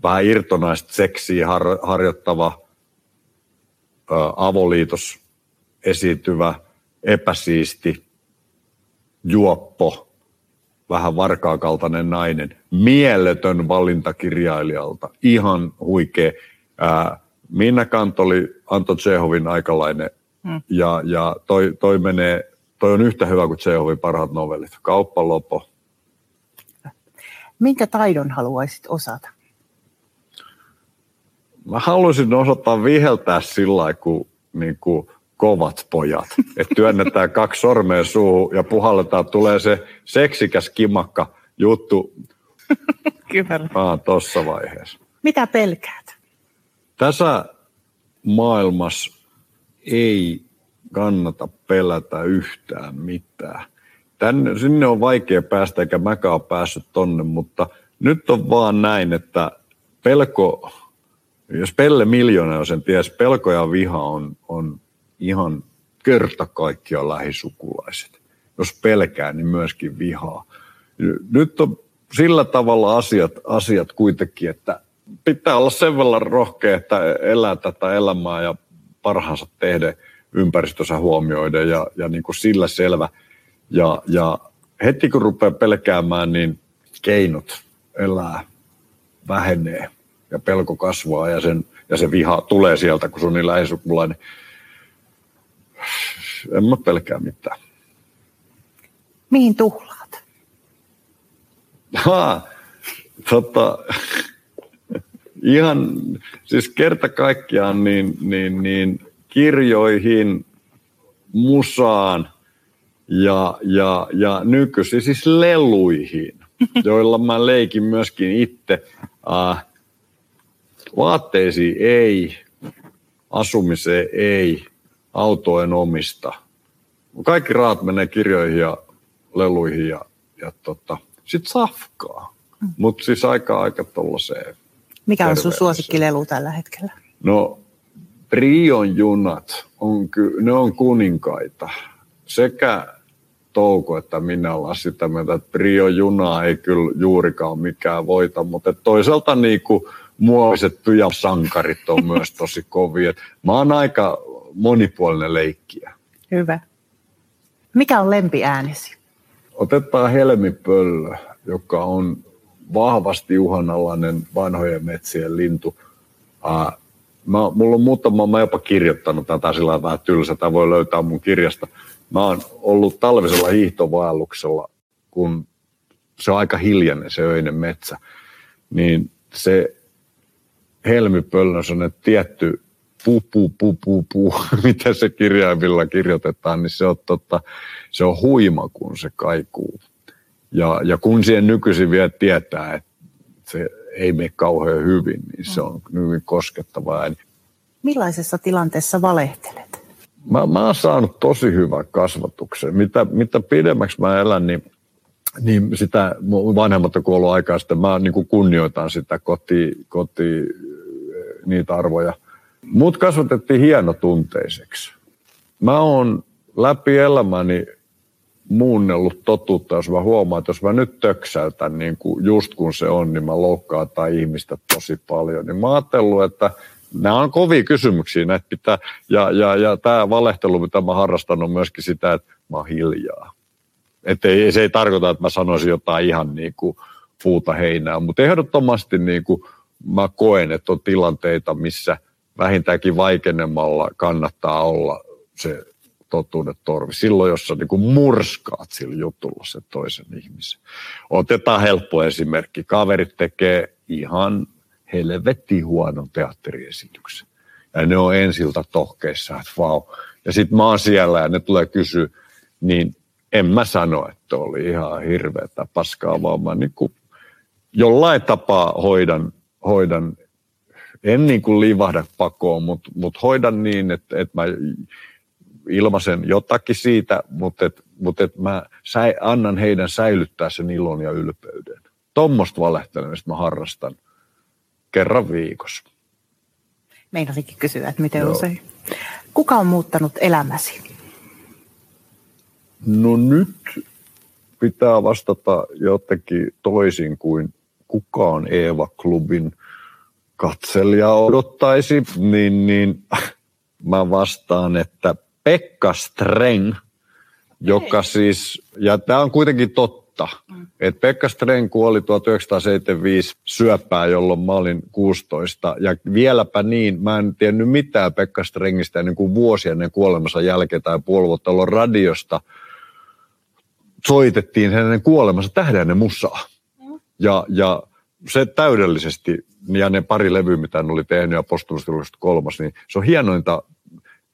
vähän irtonaista seksiä har, harjoittava ö, avoliitos esiintyvä, epäsiisti, juoppo, vähän varkaakaltainen nainen. Mieletön valinta kirjailijalta. Ihan huikea. Ää, Minna Kant oli Anton Tsehovin aikalainen hmm. ja, ja toi, toi, menee, toi on yhtä hyvä kuin Tsehovin parhaat novellit. Kauppa lopo. Minkä taidon haluaisit osata? Mä haluaisin osata viheltää sillä lailla, kun niin kuin kovat pojat. Että työnnetään kaksi sormea suuhun ja puhalletaan, tulee se seksikäs kimakka juttu Kyllä. Ah, tossa vaiheessa. Mitä pelkäät? Tässä maailmassa ei kannata pelätä yhtään mitään. Tänne, sinne on vaikea päästä, eikä mäkään ole päässyt tonne, mutta nyt on vaan näin, että pelko, jos Pelle miljoona sen ties, pelko ja viha on, on ihan kerta kaikkiaan lähisukulaiset. Jos pelkää, niin myöskin vihaa. Nyt on sillä tavalla asiat, asiat kuitenkin, että pitää olla sen verran rohkea, että elää tätä elämää ja parhaansa tehdä ympäristössä huomioiden ja, ja niin kuin sillä selvä. Ja, ja heti kun rupeaa pelkäämään, niin keinot elää vähenee ja pelko kasvaa ja, sen, ja se viha tulee sieltä, kun se on niin lähisukulainen en mä pelkää mitään. Mihin tuhlaat? Ha, tota, ihan siis kerta kaikkiaan niin, niin, niin kirjoihin, musaan ja, ja, ja nykyisin siis leluihin, joilla mä leikin myöskin itse. Äh, vaatteisiin ei, asumiseen ei, autoa en omista. Kaikki rahat menee kirjoihin ja leluihin ja, ja tota, sitten safkaa. Mm. Mutta siis aika aika tuollaiseen. Mikä on sun suosikkilelu tällä hetkellä? No, Prion junat, on ky- ne on kuninkaita. Sekä Touko että minä ollaan sitä mieltä, että Prion junaa ei kyllä juurikaan mikään voita, mutta toisaalta niin kuin muoviset pyjäsankarit on myös tosi kovia. Mä oon aika monipuolinen leikkiä. Hyvä. Mikä on lempiäänesi? Otetaan helmipöllö, joka on vahvasti uhanalainen vanhojen metsien lintu. Uh, mä, mulla on muutama, mä jopa kirjoittanut tätä sillä vähän tylsä, tämä voi löytää mun kirjasta. Mä oon ollut talvisella hiihtovaelluksella, kun se on aika hiljainen se öinen metsä, niin se helmipöllö on tietty pu, pu, pu, pu, pu, mitä se kirjaimilla kirjoitetaan, niin se on, totta, se on huima, kun se kaikuu. Ja, ja kun siihen nykyisin vielä tietää, että se ei mene kauhean hyvin, niin se on hyvin koskettavaa. Millaisessa tilanteessa valehtelet? Mä, mä oon saanut tosi hyvän kasvatuksen. Mitä, mitä pidemmäksi mä elän, niin, niin sitä vanhemmat on kuollut aikaa sitten. Mä niin kuin kunnioitan sitä koti, koti niitä arvoja – Mut kasvatettiin hienotunteiseksi. Mä oon läpi elämäni muunnellut totuutta, jos mä huomaan, että jos mä nyt töksäytän niin kuin just kun se on, niin mä tai ihmistä tosi paljon. Niin mä ajattellut, että nämä on kovia kysymyksiä, näitä pitää, ja, ja, ja tämä valehtelu, mitä mä harrastan, on myöskin sitä, että mä oon hiljaa. Että ei, se ei tarkoita, että mä sanoisin jotain ihan niin kuin puuta heinää, mutta ehdottomasti niin kuin mä koen, että on tilanteita, missä – vähintäänkin vaikenemalla kannattaa olla se totuuden torvi. Silloin, jos sä niin murskaat sillä jutulla se toisen ihmisen. Otetaan helppo esimerkki. Kaverit tekee ihan helvetti huonon teatteriesityksen. Ja ne on ensiltä tohkeissa, että vau. Ja sitten mä oon siellä ja ne tulee kysyä, niin en mä sano, että oli ihan hirveätä paskaa, vaan mä niin kuin jollain tapaa hoidan, hoidan en niin kuin livahda pakoon, mutta mut hoidan niin, että, että mä ilmaisen jotakin siitä, mutta, että, mutta että mä säi, annan heidän säilyttää sen ilon ja ylpeyden. Tuommoista valehtelemista mä harrastan kerran viikossa. Meinasinkin kysyä, että miten Joo. usein. Kuka on muuttanut elämäsi? No nyt pitää vastata jotenkin toisin kuin kuka on Eeva-klubin – katselija odottaisi, niin, niin mä vastaan, että Pekka Streng, joka siis, ja tämä on kuitenkin totta, mm. että Pekka Streng kuoli 1975 syöpää, jolloin mä olin 16. Ja vieläpä niin, mä en tiennyt mitään Pekka Strengistä ennen kuin vuosia ennen kuolemansa jälkeen tai puoli vuotta radiosta. Soitettiin hänen kuolemansa tähdenne musaa. Mm. Ja, ja se täydellisesti, ja ne pari levyä, mitä hän oli tehnyt, ja postumasti kolmas, niin se on hienointa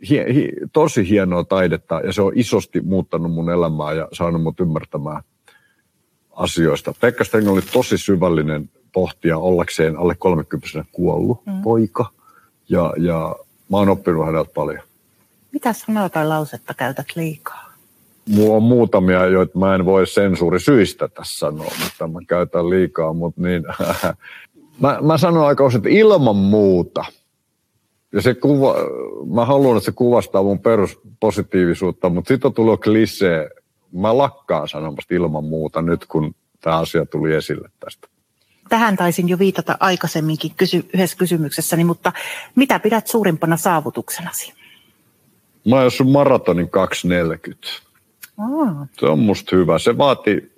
hie, hie, tosi hienoa taidetta ja se on isosti muuttanut mun elämää ja saanut mut ymmärtämään asioista. Pekka Steng oli tosi syvällinen pohtia ollakseen alle 30 kuollut mm. poika ja, ja mä oon oppinut häneltä paljon. Mitä sanaa tai lausetta käytät liikaa? Mulla on muutamia, joita mä en voi syistä tässä sanoa, mutta mä käytän liikaa, mutta niin, mä, mä sanon aika usein, että ilman muuta – ja se kuva, mä haluan, että se kuvastaa mun peruspositiivisuutta, mutta sitten on tullut klisee. Mä lakkaan sanomasta ilman muuta nyt, kun tämä asia tuli esille tästä. Tähän taisin jo viitata aikaisemminkin kysy- yhdessä kysymyksessäni, mutta mitä pidät suurimpana saavutuksenasi? Mä oon sun maratonin 240. Oh. Se on musta hyvä. Se vaati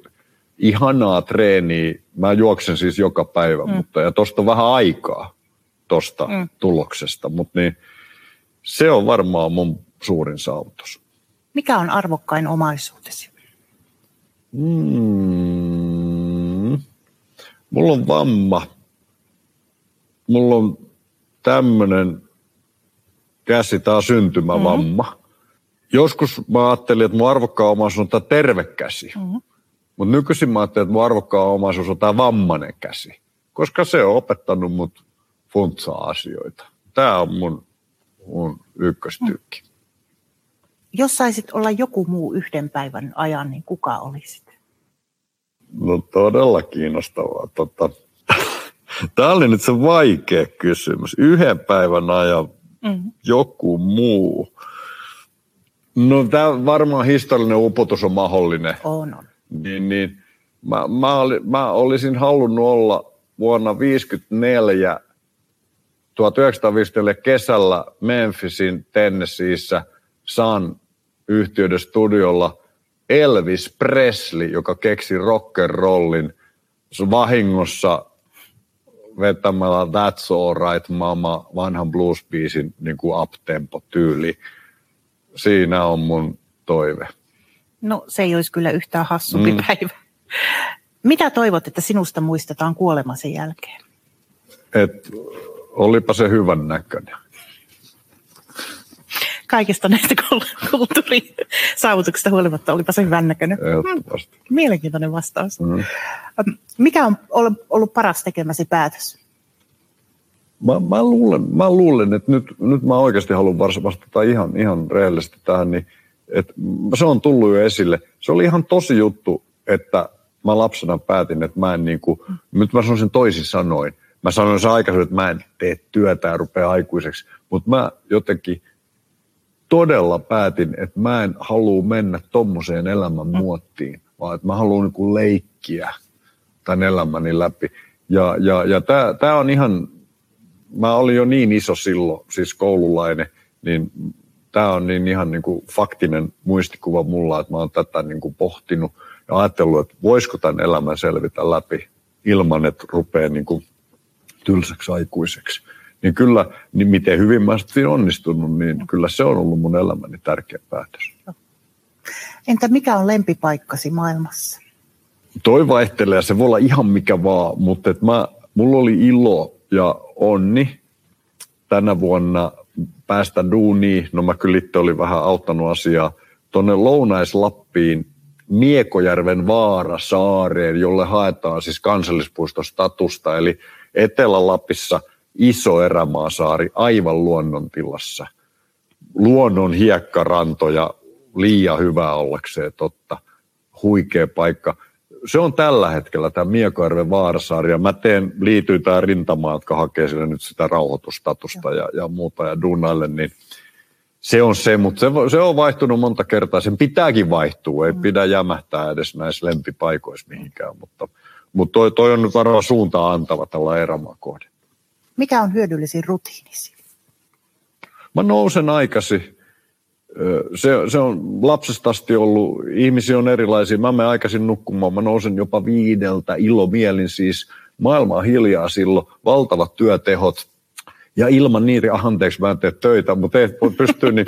ihanaa treeniä. Mä juoksen siis joka päivä, mm. mutta ja tosta vähän aikaa tuosta mm. tuloksesta, mutta niin, se on varmaan mun suurin saavutus. Mikä on arvokkain omaisuutesi? Mm, mulla on vamma. Mulla on tämmöinen käsi, tämä on syntymävamma. Mm-hmm. Joskus mä ajattelin, että mun arvokkaan omaisuus on tämä terve käsi. Mm-hmm. Mutta nykyisin mä ajattelin, että mun arvokkaan omaisuus on tämä vammainen käsi. Koska se on opettanut mut funtsaa asioita. Tämä on mun, mun ykköstykki. Jos saisit olla joku muu yhden päivän ajan, niin kuka olisit? No todella kiinnostavaa. Tota, Tämä oli nyt se vaikea kysymys. Yhden päivän ajan mm-hmm. joku muu. No tämä varmaan historiallinen upotus on mahdollinen. On, on. Niin, niin mä, mä, oli, mä olisin halunnut olla vuonna 1954 1954 kesällä Memphisin Tennesseeissä Sun yhtiöiden studiolla Elvis Presley, joka keksi rock'n'rollin vahingossa vetämällä That's All Right Mama vanhan blues-biisin niin kuin up-tempo-tyyli. Siinä on mun toive. No se ei olisi kyllä yhtään hassumpi mm. päivä. Mitä toivot, että sinusta muistetaan kuolemasi jälkeen? Et olipa se hyvän näköinen. Kaikista näistä kulttuurisaavutuksista huolimatta olipa se hyvän näköinen. Ehdottomasti. Mielenkiintoinen vastaus. Mm. Mikä on ollut paras tekemäsi päätös? Mä, mä, luulen, mä luulen, että nyt, nyt mä oikeasti haluan vastata ihan, ihan reellisesti tähän, niin että se on tullut jo esille. Se oli ihan tosi juttu, että mä lapsena päätin, että mä en niin kuin, nyt mä sanoisin toisin sanoin, mä sanoin se aikaisemmin, että mä en tee työtä ja rupea aikuiseksi, mutta mä jotenkin todella päätin, että mä en halua mennä tommoseen elämän mm. muottiin, vaan että mä haluan niin leikkiä tämän elämäni läpi. Ja, ja, ja tämä on ihan, mä olin jo niin iso silloin, siis koululainen, niin tämä on niin ihan niin kuin faktinen muistikuva mulla, että mä oon tätä niin kuin pohtinut ja ajatellut, että voisiko tämän elämän selvitä läpi ilman, että rupeaa niin kuin tylsäksi aikuiseksi. Niin kyllä, niin miten hyvin mä sitten onnistunut, niin kyllä se on ollut mun elämäni tärkeä päätös. Entä mikä on lempipaikkasi maailmassa? Toi vaihtelee, se voi olla ihan mikä vaan, mutta et mä, mulla oli ilo ja onni tänä vuonna päästä duuniin. No mä kyllä itse olin vähän auttanut asiaa tuonne Lounais-Lappiin Miekojärven vaara saareen, jolle haetaan siis kansallispuistostatusta. Eli Etelä-Lapissa iso erämaasaari aivan luonnontilassa. Luonnon hiekkarantoja liian hyvä ollakseen totta. Huikea paikka. Se on tällä hetkellä tämä Miekojärven vaarasaari ja mä teen, liityin tämä rintamaa, jotka hakee sille nyt sitä rauhoitustatusta ja, ja muuta ja duunaille, niin se on se, mutta se, se on vaihtunut monta kertaa. Sen pitääkin vaihtua, ei mm. pidä jämähtää edes näissä lempipaikoissa mihinkään, mutta – mutta toi, toi on nyt varmaan suuntaa antava tällä erämaa kohde. Mikä on hyödyllisin rutiinisi? Mä nousen aikasi. se, se on lapsesta asti ollut, ihmisiä on erilaisia. Mä menen aikaisin nukkumaan, mä nousen jopa viideltä ilomielin siis. Maailma on hiljaa silloin, valtavat työtehot. Ja ilman niitä, anteeksi mä en tee töitä, mutta ei pystyy niin,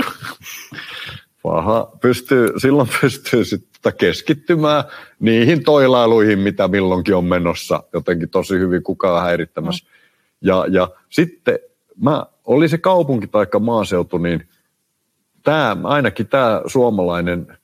paha, pystyy, silloin pystyy sitten keskittymään niihin toilailuihin, mitä milloinkin on menossa jotenkin tosi hyvin kukaan häirittämässä. Mm. Ja, ja sitten mä, oli se kaupunki tai maaseutu, niin tämä, ainakin tämä suomalainen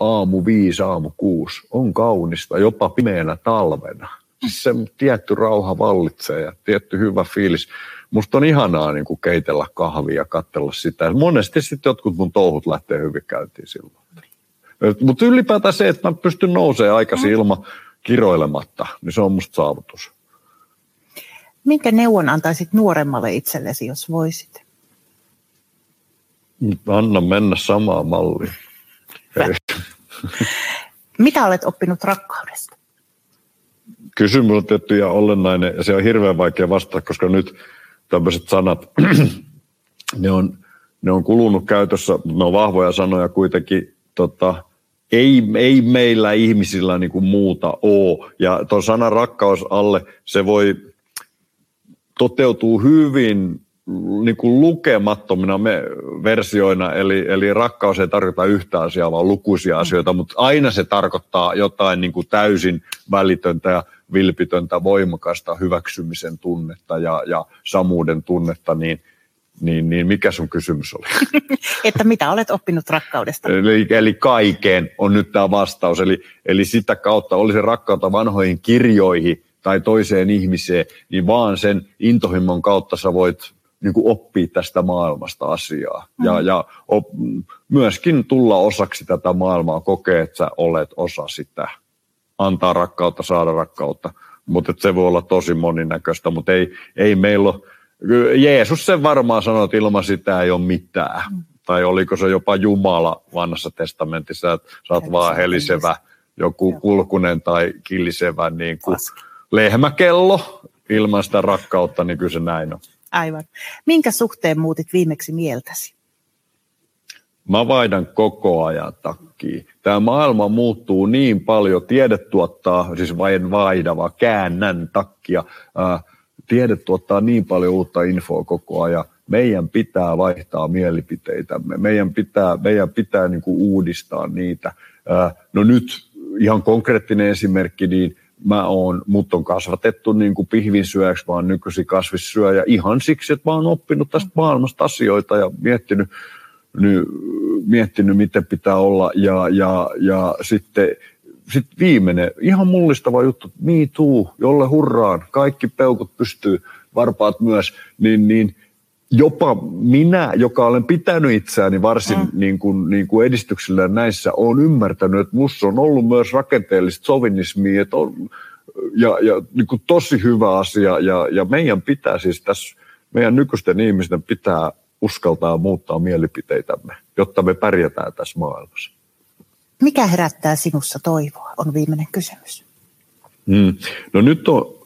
aamu viisi, aamu kuusi on kaunista jopa pimeänä talvena. Siis se tietty rauha vallitsee ja tietty hyvä fiilis. Musta on ihanaa niin kuin keitellä kahvia ja katsella sitä. Monesti sitten jotkut mun touhut lähtee hyvin käyntiin silloin. Mutta ylipäätään se, että mä pystyn nousemaan aikaisin ilman kiroilematta, niin se on musta saavutus. Minkä neuvon antaisit nuoremmalle itsellesi, jos voisit? Anna mennä samaan malliin. Mitä olet oppinut rakkaudesta? Kysymys on tietty ja olennainen ja se on hirveän vaikea vastata, koska nyt tämmöiset sanat, ne on, ne on kulunut käytössä, ne on vahvoja sanoja kuitenkin, tota, ei, ei meillä ihmisillä niin kuin muuta ole. Ja tuon sanan rakkaus alle, se voi toteutuu hyvin niin kuin lukemattomina me versioina, eli, eli rakkaus ei tarkoita yhtä asiaa, vaan lukuisia asioita, mutta aina se tarkoittaa jotain niin kuin täysin välitöntä ja vilpitöntä, voimakasta hyväksymisen tunnetta ja, ja samuuden tunnetta, niin, niin, niin mikä sun kysymys oli? että mitä olet oppinut rakkaudesta? Eli, eli kaiken on nyt tämä vastaus. Eli, eli sitä kautta oli se rakkautta vanhoihin kirjoihin tai toiseen ihmiseen, niin vaan sen intohimon kautta sä voit niin kuin oppia tästä maailmasta asiaa. Mm. Ja, ja op, myöskin tulla osaksi tätä maailmaa, kokea, että sä olet osa sitä. Antaa rakkautta, saada rakkautta. Mutta se voi olla tosi moninäköistä, mutta ei, ei meillä ole... Jeesus sen varmaan sanoi, että ilman sitä ei ole mitään. Mm. Tai oliko se jopa Jumala vanhassa testamentissa, että sä oot vaan helisevä, joku kulkunen tai killisevä niin kuin lehmäkello ilman sitä rakkautta, niin kyllä se näin on. Aivan. Minkä suhteen muutit viimeksi mieltäsi? Mä vaihdan koko ajan takkiin. Tämä maailma muuttuu niin paljon. Tiede tuottaa, siis vain vaihda, vaan käännän takkia. Ää, tiede tuottaa niin paljon uutta infoa koko ajan. Meidän pitää vaihtaa mielipiteitämme. Meidän pitää, meidän pitää niin kuin uudistaa niitä. Ää, no nyt ihan konkreettinen esimerkki, niin mä oon, mut on kasvatettu niin kuin pihvinsyöjäksi, vaan nykyisin kasvissyöjä ihan siksi, että mä oon oppinut tästä maailmasta asioita ja miettinyt, ny, miettinyt miten pitää olla. Ja, ja, ja sitten sit viimeinen, ihan mullistava juttu, me too, jolle hurraan, kaikki peukut pystyy, varpaat myös, niin, niin – jopa minä, joka olen pitänyt itseäni varsin mm. niin kuin, niin kuin edistyksellä näissä, olen ymmärtänyt, että minussa on ollut myös rakenteellista sovinismia, että on, ja, ja niin kuin tosi hyvä asia, ja, ja meidän pitää siis tässä, meidän nykyisten ihmisten pitää uskaltaa muuttaa mielipiteitämme, jotta me pärjätään tässä maailmassa. Mikä herättää sinussa toivoa, on viimeinen kysymys. Hmm. No nyt on,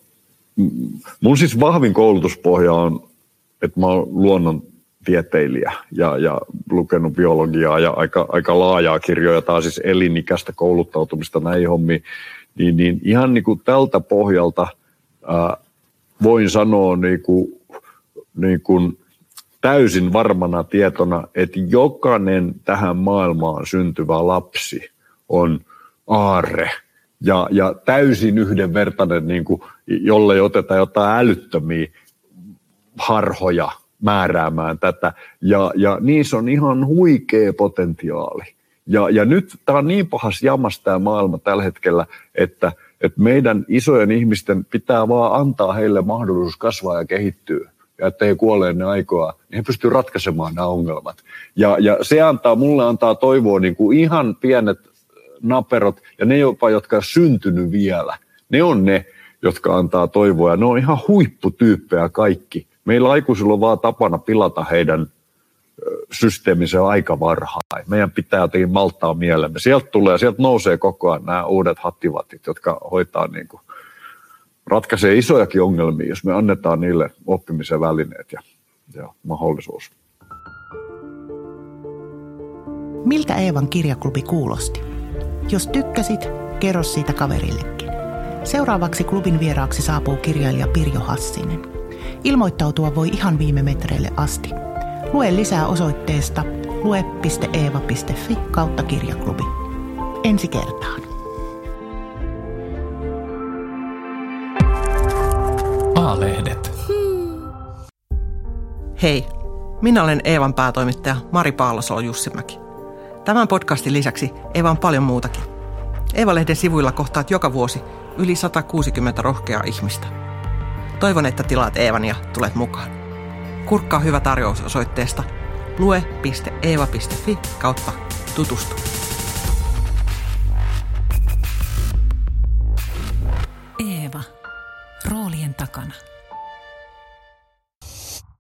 mun siis vahvin koulutuspohja on että mä oon luonnontieteilijä ja, ja lukenut biologiaa ja aika, aika laajaa kirjoja, taas siis elinikäistä kouluttautumista näihin hommiin, niin, niin ihan niin kuin tältä pohjalta ää, voin sanoa niin kuin, niin kuin täysin varmana tietona, että jokainen tähän maailmaan syntyvä lapsi on aarre ja, ja täysin yhdenvertainen, niin kuin, jolle otetaan jotain älyttömiä harhoja määräämään tätä. Ja, ja niissä on ihan huikea potentiaali. Ja, ja nyt tämä on niin pahas jamas tämä maailma tällä hetkellä, että, että meidän isojen ihmisten pitää vaan antaa heille mahdollisuus kasvaa ja kehittyä. Ja että he kuolee ne aikoa, niin he pystyvät ratkaisemaan nämä ongelmat. Ja, ja se antaa, mulle antaa toivoa niin kuin ihan pienet naperot ja ne jopa, jotka on syntynyt vielä. Ne on ne, jotka antaa toivoa. Ja ne on ihan huipputyyppejä kaikki. Meillä aikuisilla on vaan tapana pilata heidän systeeminsä aika varhain. Meidän pitää jotenkin malttaa mielemme. Sieltä tulee, sieltä nousee koko ajan nämä uudet hattivatit, jotka hoitaa niin kuin, ratkaisee isojakin ongelmia, jos me annetaan niille oppimisen välineet ja, ja mahdollisuus. Miltä Eevan kirjaklubi kuulosti? Jos tykkäsit, kerro siitä kaverillekin. Seuraavaksi klubin vieraaksi saapuu kirjailija Pirjo Hassinen. Ilmoittautua voi ihan viime metreille asti. Lue lisää osoitteesta lue.eeva.fi kautta kirjaklubi. Ensi kertaan. A-lehdet. Hei, minä olen Eevan päätoimittaja Mari Paalosolo Jussimäki. Tämän podcastin lisäksi Eeva on paljon muutakin. Eeva-lehden sivuilla kohtaat joka vuosi yli 160 rohkeaa ihmistä. Toivon, että tilaat Eevan ja tulet mukaan. Kurkkaa hyvä tarjous osoitteesta lue.eeva.fi kautta tutustu. Eeva. Roolien takana.